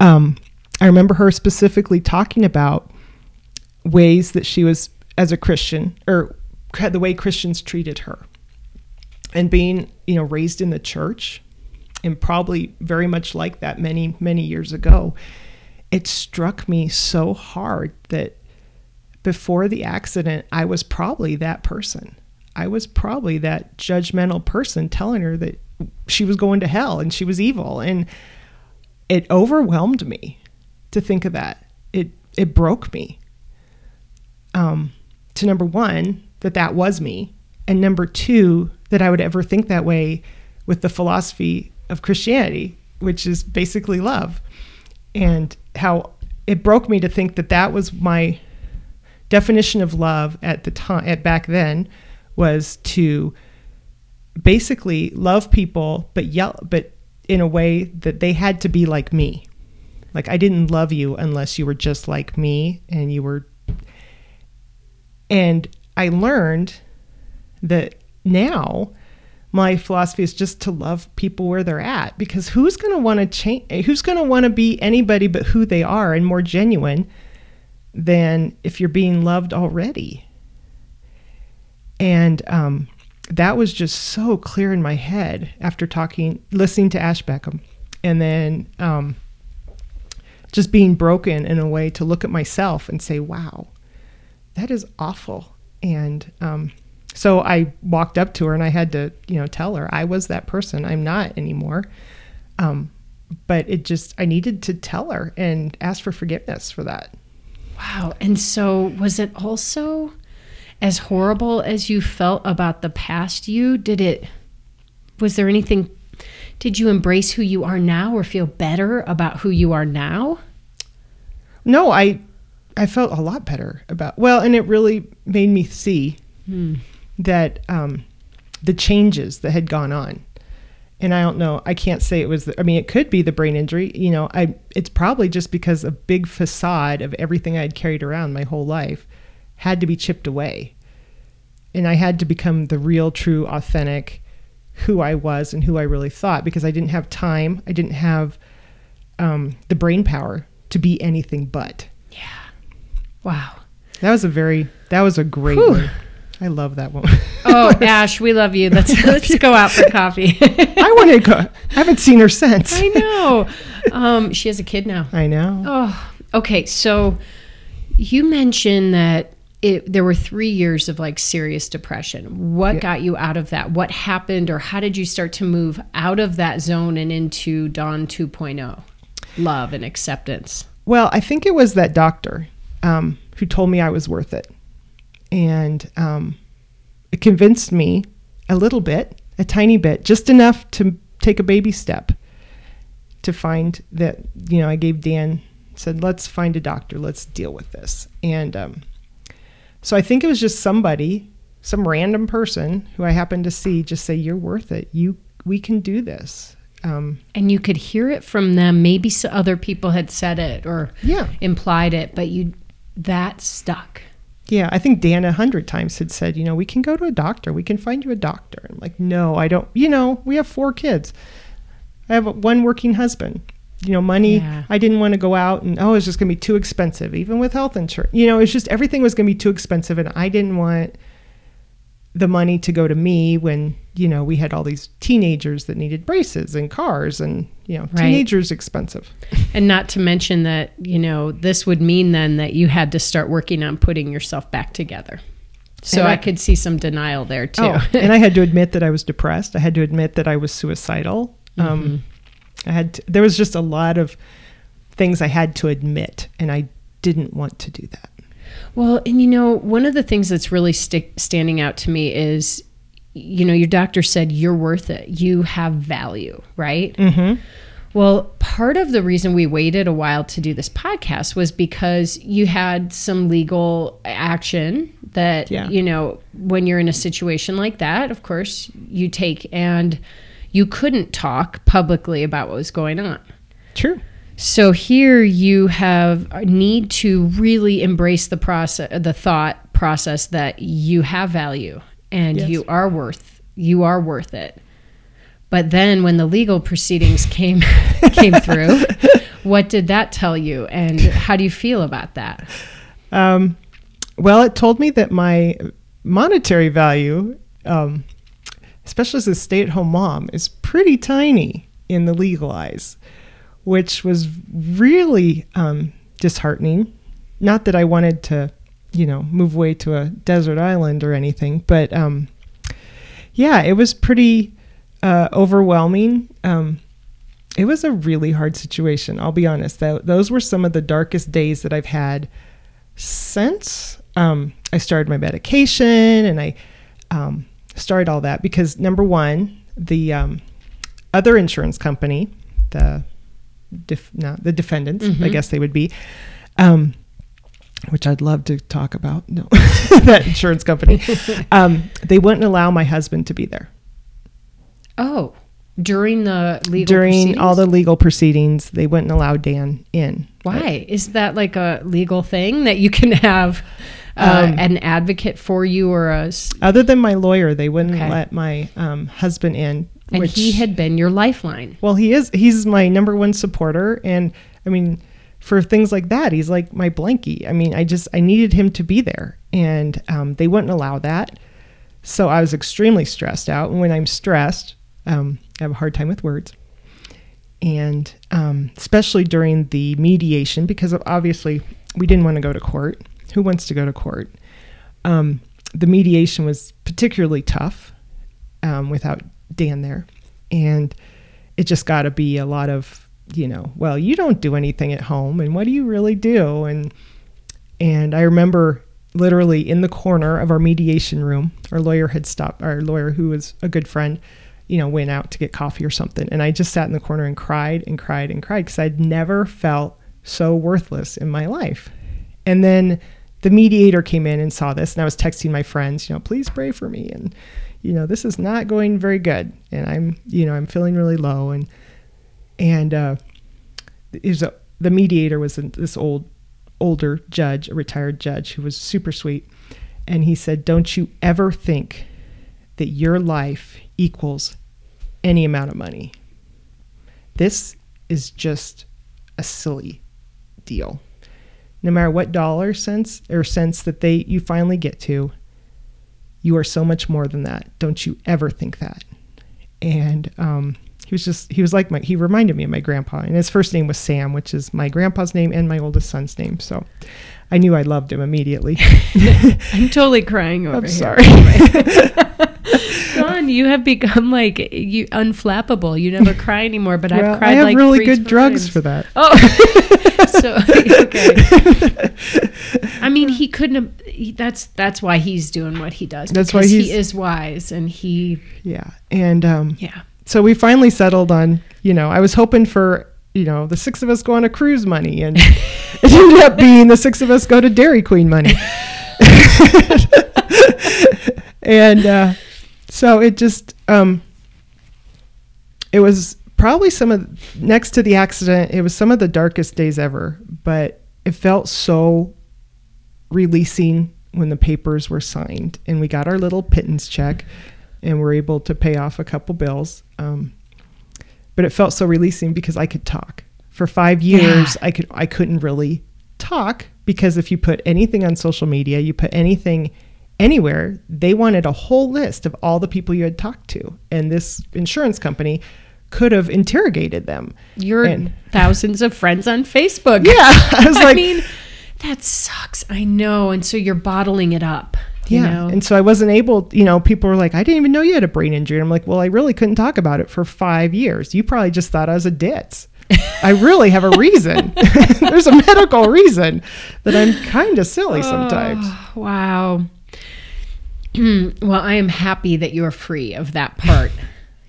um, i remember her specifically talking about ways that she was as a christian or the way christians treated her. And being you know raised in the church and probably very much like that many many years ago it struck me so hard that before the accident i was probably that person. I was probably that judgmental person telling her that she was going to hell and she was evil. And it overwhelmed me to think of that. It it broke me um to number one that that was me and number two that i would ever think that way with the philosophy of christianity which is basically love. And how it broke me to think that that was my definition of love at the time at back then was to basically love people but yell but in a way that they had to be like me. Like i didn't love you unless you were just like me and you were and i learned that now my philosophy is just to love people where they're at because who's going to want to change who's going to want to be anybody but who they are and more genuine than if you're being loved already? And um, that was just so clear in my head after talking listening to ash beckham and then um, just being broken in a way to look at myself and say wow that is awful. And um, so I walked up to her and I had to, you know, tell her I was that person. I'm not anymore. Um, but it just, I needed to tell her and ask for forgiveness for that. Wow. And so was it also as horrible as you felt about the past you? Did it, was there anything, did you embrace who you are now or feel better about who you are now? No, I, I felt a lot better about, well, and it really made me see hmm that um, the changes that had gone on and I don't know. I can't say it was. The, I mean, it could be the brain injury. You know, I. It's probably just because a big facade of everything I had carried around my whole life had to be chipped away, and I had to become the real, true, authentic, who I was and who I really thought. Because I didn't have time. I didn't have um, the brain power to be anything but. Yeah. Wow. That was a very. That was a great. I love that one. oh, Ash, we love you. Let's let's go out for coffee. I want to go. I haven't seen her since. I know. Um, she has a kid now. I know. Oh, okay. So you mentioned that it, there were three years of like serious depression. What yeah. got you out of that? What happened, or how did you start to move out of that zone and into Dawn 2.0, love and acceptance? Well, I think it was that doctor um, who told me I was worth it and um, it convinced me a little bit, a tiny bit, just enough to take a baby step to find that you know I gave Dan said let's find a doctor, let's deal with this, and um, so I think it was just somebody, some random person who I happened to see, just say you're worth it. You we can do this. Um, and you could hear it from them. Maybe other people had said it or yeah. implied it, but you that stuck. Yeah, I think Dan a hundred times had said, you know, we can go to a doctor. We can find you a doctor. I'm like, no, I don't. You know, we have four kids. I have one working husband. You know, money. Yeah. I didn't want to go out and oh, it's just going to be too expensive, even with health insurance. You know, it's just everything was going to be too expensive, and I didn't want the money to go to me when you know we had all these teenagers that needed braces and cars and you know right. teenagers expensive. And not to mention that you know this would mean then that you had to start working on putting yourself back together. So I, I, could see some denial there too. Oh, and i had to admit that i was depressed. I had to admit that i was suicidal. Um, mm-hmm. um, i had to, there was just a lot of things i had to admit and i didn't want to do that well, and you know, one of the things that's really st- standing out to me is, you know, your doctor said you're worth it. You have value, right? Mm-hmm. Well, part of the reason we waited a while to do this podcast was because you had some legal action that, yeah. you know, when you're in a situation like that, of course, you take and you couldn't talk publicly about what was going on. True. So here you have need to really embrace the process, the thought process that you have value and yes. you are worth you are worth it. But then when the legal proceedings came came through, what did that tell you, and how do you feel about that? Um, well, it told me that my monetary value, um, especially as a stay-at-home mom, is pretty tiny in the legal eyes which was really um, disheartening. Not that I wanted to, you know, move away to a desert island or anything, but um, yeah, it was pretty uh, overwhelming. Um, it was a really hard situation. I'll be honest. That those were some of the darkest days that I've had since um, I started my medication and I um, started all that because number one, the um, other insurance company, the def- not the defendants, I guess they would be, um, which I'd love to talk about. No, that insurance company, um, they wouldn't allow my husband to be there Oh, during the legal during all the legal proceedings. They wouldn't allow Dan in. Why is that like a legal thing that you can have uh, Um, an advocate for you or a Other than my lawyer, they wouldn't Okay. let my um, husband in. And which- he had been your lifeline. Well, he is. He's my number one supporter, and I mean, for things like that, he's like my blankie. I mean, I just I needed him to be there, and um, they wouldn't allow that. So I was extremely stressed out, and when I'm stressed, um, I have a hard time with words, and um, especially during the mediation, because obviously we didn't want to go to court. Who wants to go to court? Um, the mediation was particularly tough um, without Dan there, and it just got to be a lot of you know well you don't do anything at home and what do you really do? And and i remember literally in the corner of our mediation room our lawyer had stopped our lawyer who was a good friend you know went out to get coffee or something. And i just sat in the corner and cried and cried and cried because i'd never felt so worthless in my life. And then the mediator came in and saw this and i was texting my friends you know please pray for me and you know this is not going very good. And i'm you know i'm feeling really low. And and uh is a the mediator was this old older judge a retired judge who was super sweet. And he said don't you ever think that your life equals any amount of money? This is just a silly deal. No matter what dollar cents or cents that they you finally get to you are so much more than that. Don't you ever think that. And um, he was just he was like my he reminded me of my grandpa and his first name was sam which is my grandpa's name and my oldest son's name. So i knew i loved him immediately. I'm totally crying over i'm here. sorry Dawn, you have become like you unflappable. You never cry anymore, but well, I've cried i have like really good drugs for that Oh, so okay. I mean, he couldn't have. He, that's that's why he's doing what he does. That's why he is wise, and he yeah and um, yeah. so we finally settled on you know i was hoping for you know the six of us go on a cruise money and it ended up being the six of us go to dairy queen money and uh, so it just um, it was probably some of next to the accident it was some of the darkest days ever but it felt so releasing when the papers were signed and we got our little pittance check and were able to pay off a couple bills um, but it felt so releasing because i could talk. For five years i could i couldn't really talk because if you put anything on social media you put anything anywhere they wanted a whole list of all the people you had talked to and this insurance company could have interrogated them Your And- thousands of friends on Facebook. yeah i was I like mean, that sucks. I know, and so you're bottling it up. You yeah know? and so i wasn't able you know people were like i didn't even know you had a brain injury i'm like well i really couldn't talk about it for five years you probably just thought i was a ditz i really have a reason there's a medical reason that i'm kind of silly sometimes Oh, wow. well, I am happy that you're free of that part.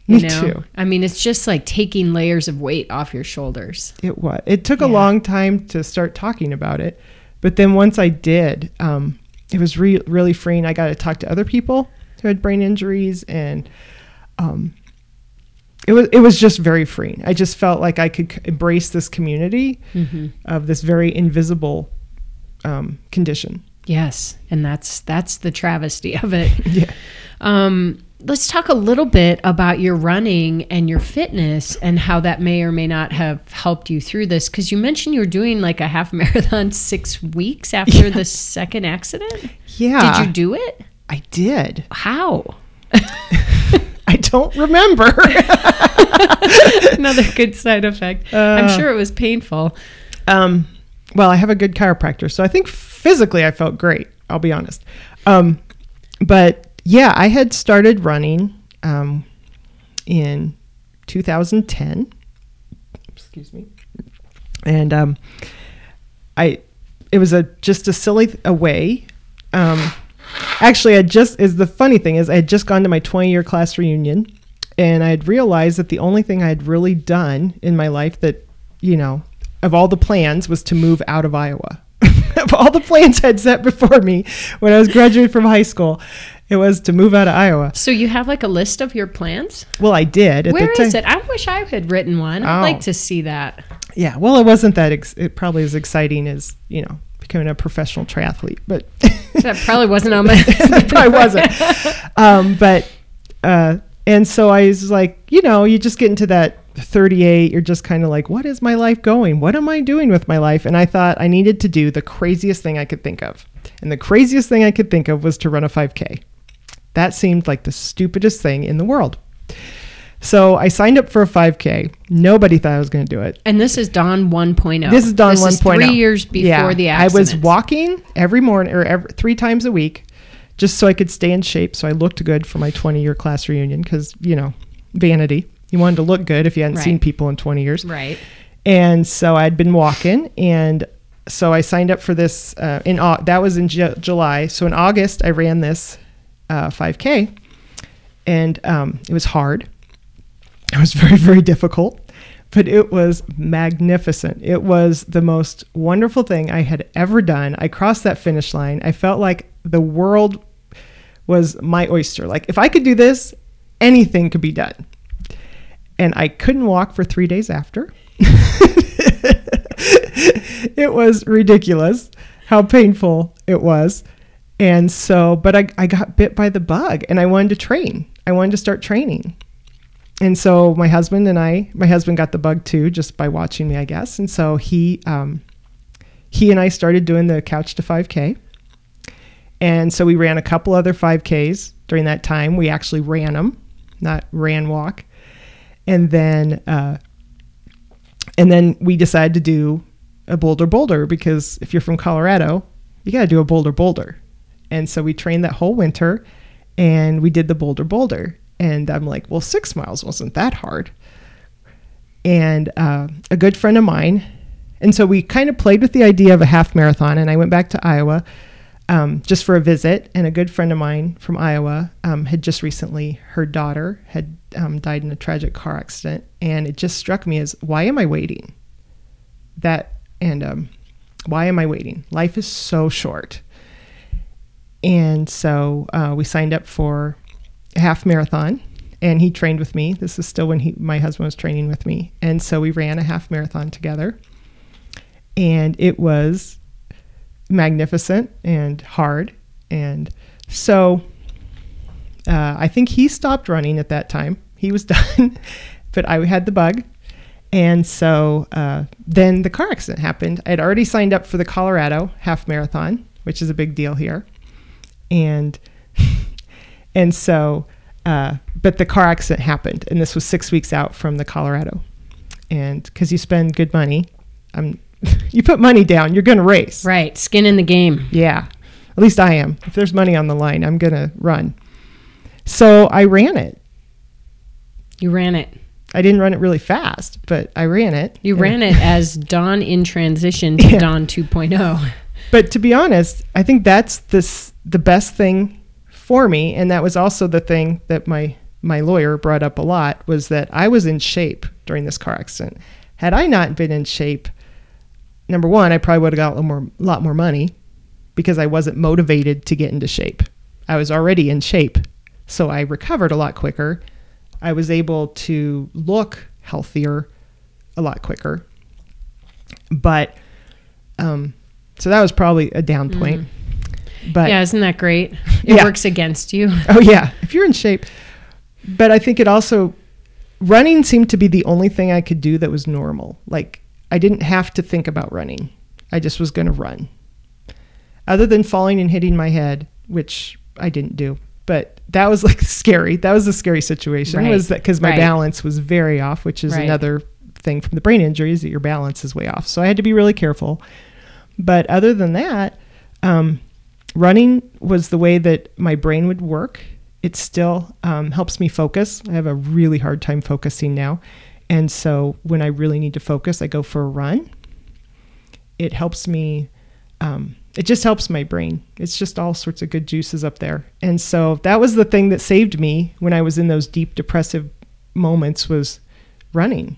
You Me know? too. I mean, it's just like taking layers of weight off your shoulders. it was it took a long time to start talking about it but then once i did um, it was re- really freeing i got to talk to other people who had brain injuries and um, it was it was just very freeing i just felt like i could c- embrace this community of this very invisible um, condition Yes, and that's that's the travesty of it. yeah Um, let's talk a little bit about your running and your fitness and how that may or may not have helped you through this. Because you mentioned you were doing like a half marathon six weeks after the second accident. yeah Did you do it? i did How? i don't remember Another good side effect. I'm Uh, sure it was painful. Um, well, I have a good chiropractor, so I think physically I felt great. I'll be honest. Um, but yeah, I had started running um, in 2010. Excuse me. And um, I, it was a just a silly a way. Um, actually, I just is the funny thing is I had just gone to my 20 year class reunion, and I had realized that the only thing I had really done in my life that you know of all the plans was to move out of Iowa. of all the plans I'd set before me when I was graduating from high school, it was to move out of Iowa. So you have like a list of your plans? Well, I did. At Where is it? I wish I had written one. I'd Oh. like to see that. Yeah. Well, it wasn't that. Ex- it probably as exciting as you know becoming a professional triathlete, but That probably wasn't on my. it probably wasn't. Um, but uh, and so I was like, you know, you just get into that 38. You're just kind of like, what is my life going? What am I doing with my life? And I thought I needed to do the craziest thing I could think of, and the craziest thing I could think of was to run a 5K. That seemed like the stupidest thing in the world. So I signed up for a 5K. Nobody thought I was going to do it. And this is Dawn 1.0. This is is 1.0. three oh. years before Yeah, the accident. I was walking every morning or every, three times a week just so I could stay in shape so I looked good for my 20 year class reunion because, you know, vanity. You wanted to look good if you hadn't Right. seen people in 20 years. Right. And so I'd been walking, and so I signed up for this uh, in Au- that was in Ju- July. So in August, I ran this uh, 5K, and um, it was hard. It was very very difficult, but it was magnificent. It was the most wonderful thing I had ever done. I crossed that finish line. I felt like the world was my oyster. Like if I could do this, anything could be done. And I couldn't walk for three days after. it was ridiculous how painful it was. And so, but I, I got bit by the bug and I wanted to train. I wanted to start training. And so my husband and I, my husband got the bug too, just by watching me, I guess. And so he, um, he and I started doing the couch to 5K. And so we ran a couple other 5Ks during that time. We actually ran them, not ran walk. And then, uh, and then we decided to do a Bolder Boulder because if you're from Colorado, you got to do a Bolder Boulder. And so we trained that whole winter and we did the Bolder Boulder. And I'm like, well, six miles wasn't that hard. And uh, a good friend of mine, and so we kind of played with the idea of a half marathon. And I went back to Iowa um, just for a visit. And a good friend of mine from Iowa um, had just recently, her daughter had um, died in a tragic car accident. And it just struck me as, why am I waiting? That, and um, why am I waiting? Life is so short. And so uh, we signed up for a half marathon and he trained with me. This is still when he, my husband was training with me. And so we ran a half marathon together. And it was magnificent and hard. And so uh, I think he stopped running at that time. He was done, but I had the bug. And so uh, then the car accident happened. I had already signed up for the Colorado half marathon, which is a big deal here. And and so, uh, but the car accident happened, and this was six weeks out from the Colorado. And because you spend good money, I'm you put money down, you're going to race. Right. Skin in the game. Yeah. At least I am. If there's money on the line, I'm going to run. So I ran it. You ran it. I didn't run it really fast, but I ran it. You ran it as Dawn in transition to Yeah. Dawn oh. 2.0. But to be honest, I think that's this the best thing for me, and that was also the thing that my my lawyer brought up a lot was that I was in shape during this car accident. Had I not been in shape, number one, I probably would have got a lot more, lot more money because I wasn't motivated to get into shape. I was already in shape, so I recovered a lot quicker. I was able to look healthier a lot quicker. But um, so that was probably a down point. But yeah, isn't that great? It Yeah. works against you. Oh yeah, if you're in shape. But I think it also running seemed to be the only thing I could do that was normal. Like I didn't have to think about running. I just was going to run. Other than falling and hitting my head, which I didn't do. But that was like scary. That was a scary situation. Right. Was that cuz my Right. balance was very off, which is Right. another thing from the brain injuries that your balance is way off. So I had to be really careful. But other than that, um, running was the way that my brain would work it still um, helps me focus. I have a really hard time focusing now. And so when I really need to focus, I go for a run. It helps me, um, it just helps my brain. It's just all sorts of good juices up there. And so that was the thing that saved me when I was in those deep depressive moments was running.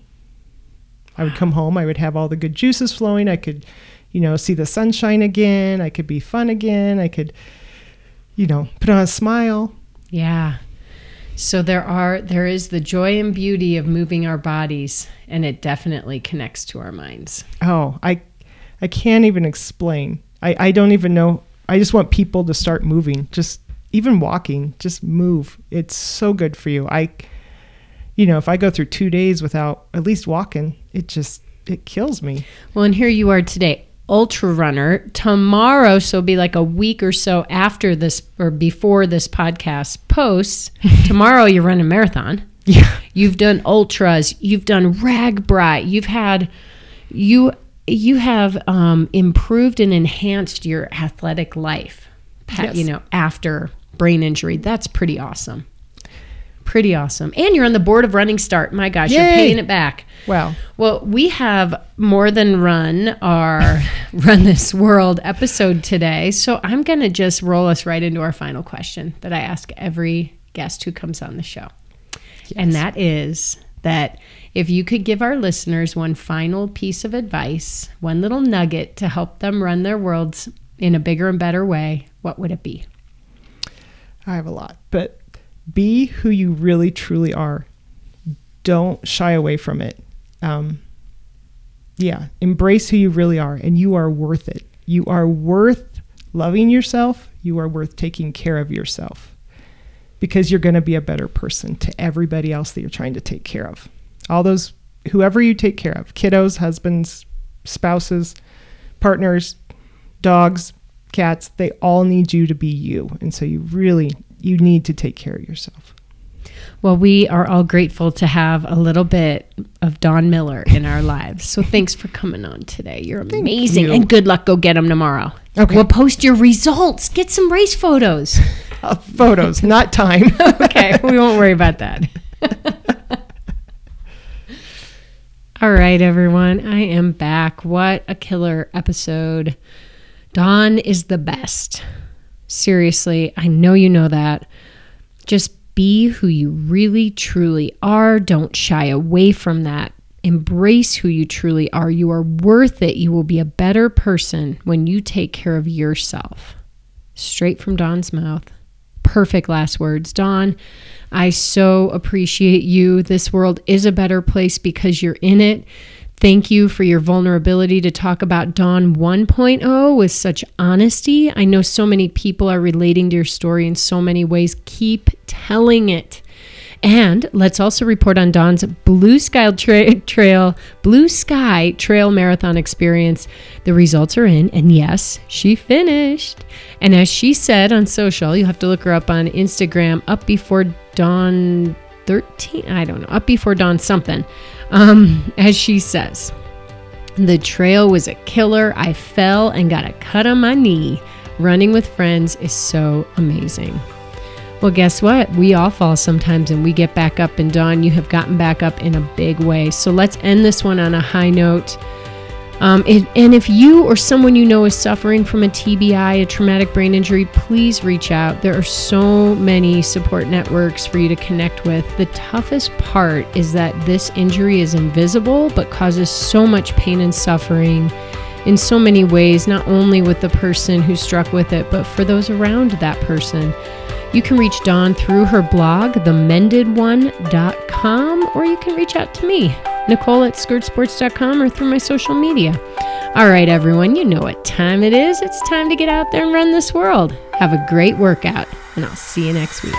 I would come home, I would have all the good juices flowing. I could, you know, see the sunshine again. I could be fun again. I could, you know, put on a smile. Yeah. So there are there is the joy and beauty of moving our bodies and it definitely connects to our minds. Oh, I I can't even explain. I, I don't even know. I just want people to start moving. Just even walking, just move. It's so good for you. I you know, if I go through 2 days without at least walking, it just it kills me. Well, and here you are today, ultra runner. Tomorrow, so it'll be like a week or so after this or before this podcast posts. tomorrow, you run a marathon. Yeah. You've done ultras. You've done RAGBRAI. You've had you you have um, improved and enhanced your athletic life. Yes. You know, after brain injury, that's pretty awesome. Pretty awesome. And you're on the board of Running Start. My gosh, you're paying it back. Wow. Well, we have more than run our Run This World episode today. So I'm going to just roll us right into our final question that I ask every guest who comes on the show. And that is that if you could give our listeners one final piece of advice, one little nugget to help them run their worlds in a bigger and better way, what would it be? I have a lot, but be who you really truly are. Don't shy away from it. Um, yeah, embrace who you really are, and you are worth it. You are worth loving yourself. You are worth taking care of yourself because you're going to be a better person to everybody else that you're trying to take care of. All those, whoever you take care of kiddos, husbands, spouses, partners, dogs, cats, they all need you to be you. And so you really you need to take care of yourself. Well, we are all grateful to have a little bit of Dawn Miller in our lives. So thanks for coming on today. You're amazing. you. And good luck. Go get them tomorrow. Okay. We'll post your results. Get some race photos. Uh, photos, not time. okay. We won't worry about that. all right, everyone. I am back. What a killer episode. Dawn is the best. Seriously, I know you know that. Just be who you really truly are. Dawn't shy away from that. Embrace who you truly are. You are worth it. You will be a better person when you take care of yourself. Straight from Dawn's mouth. Perfect last words. Don, I so appreciate you. This world is a better place because you're in it. Thank you for your vulnerability to talk about Dawn 1.0 with such honesty. I know so many people are relating to your story in so many ways. Keep telling it. And let's also report on Dawn's Blue Sky tra- Trail, Blue Sky Trail Marathon experience. The results are in, and yes, she finished. And as she said on social, you'll have to look her up on Instagram, up before dawn 13. I don't know, up before dawn something. Um, as she says, the trail was a killer. I fell and got a cut on my knee. Running with friends is so amazing. Well, guess what? We all fall sometimes and we get back up. And Dawn, you have gotten back up in a big way. So let's end this one on a high note. Um, and, and if you or someone you know is suffering from a TBI, a traumatic brain injury, please reach out. There are so many support networks for you to connect with. The toughest part is that this injury is invisible but causes so much pain and suffering in so many ways, not only with the person who struck with it, but for those around that person. You can reach Dawn through her blog, themendedone.com, or you can reach out to me, Nicole at skirtsports.com, or through my social media. All right, everyone, you know what time it is. It's time to get out there and run this world. Have a great workout, and I'll see you next week.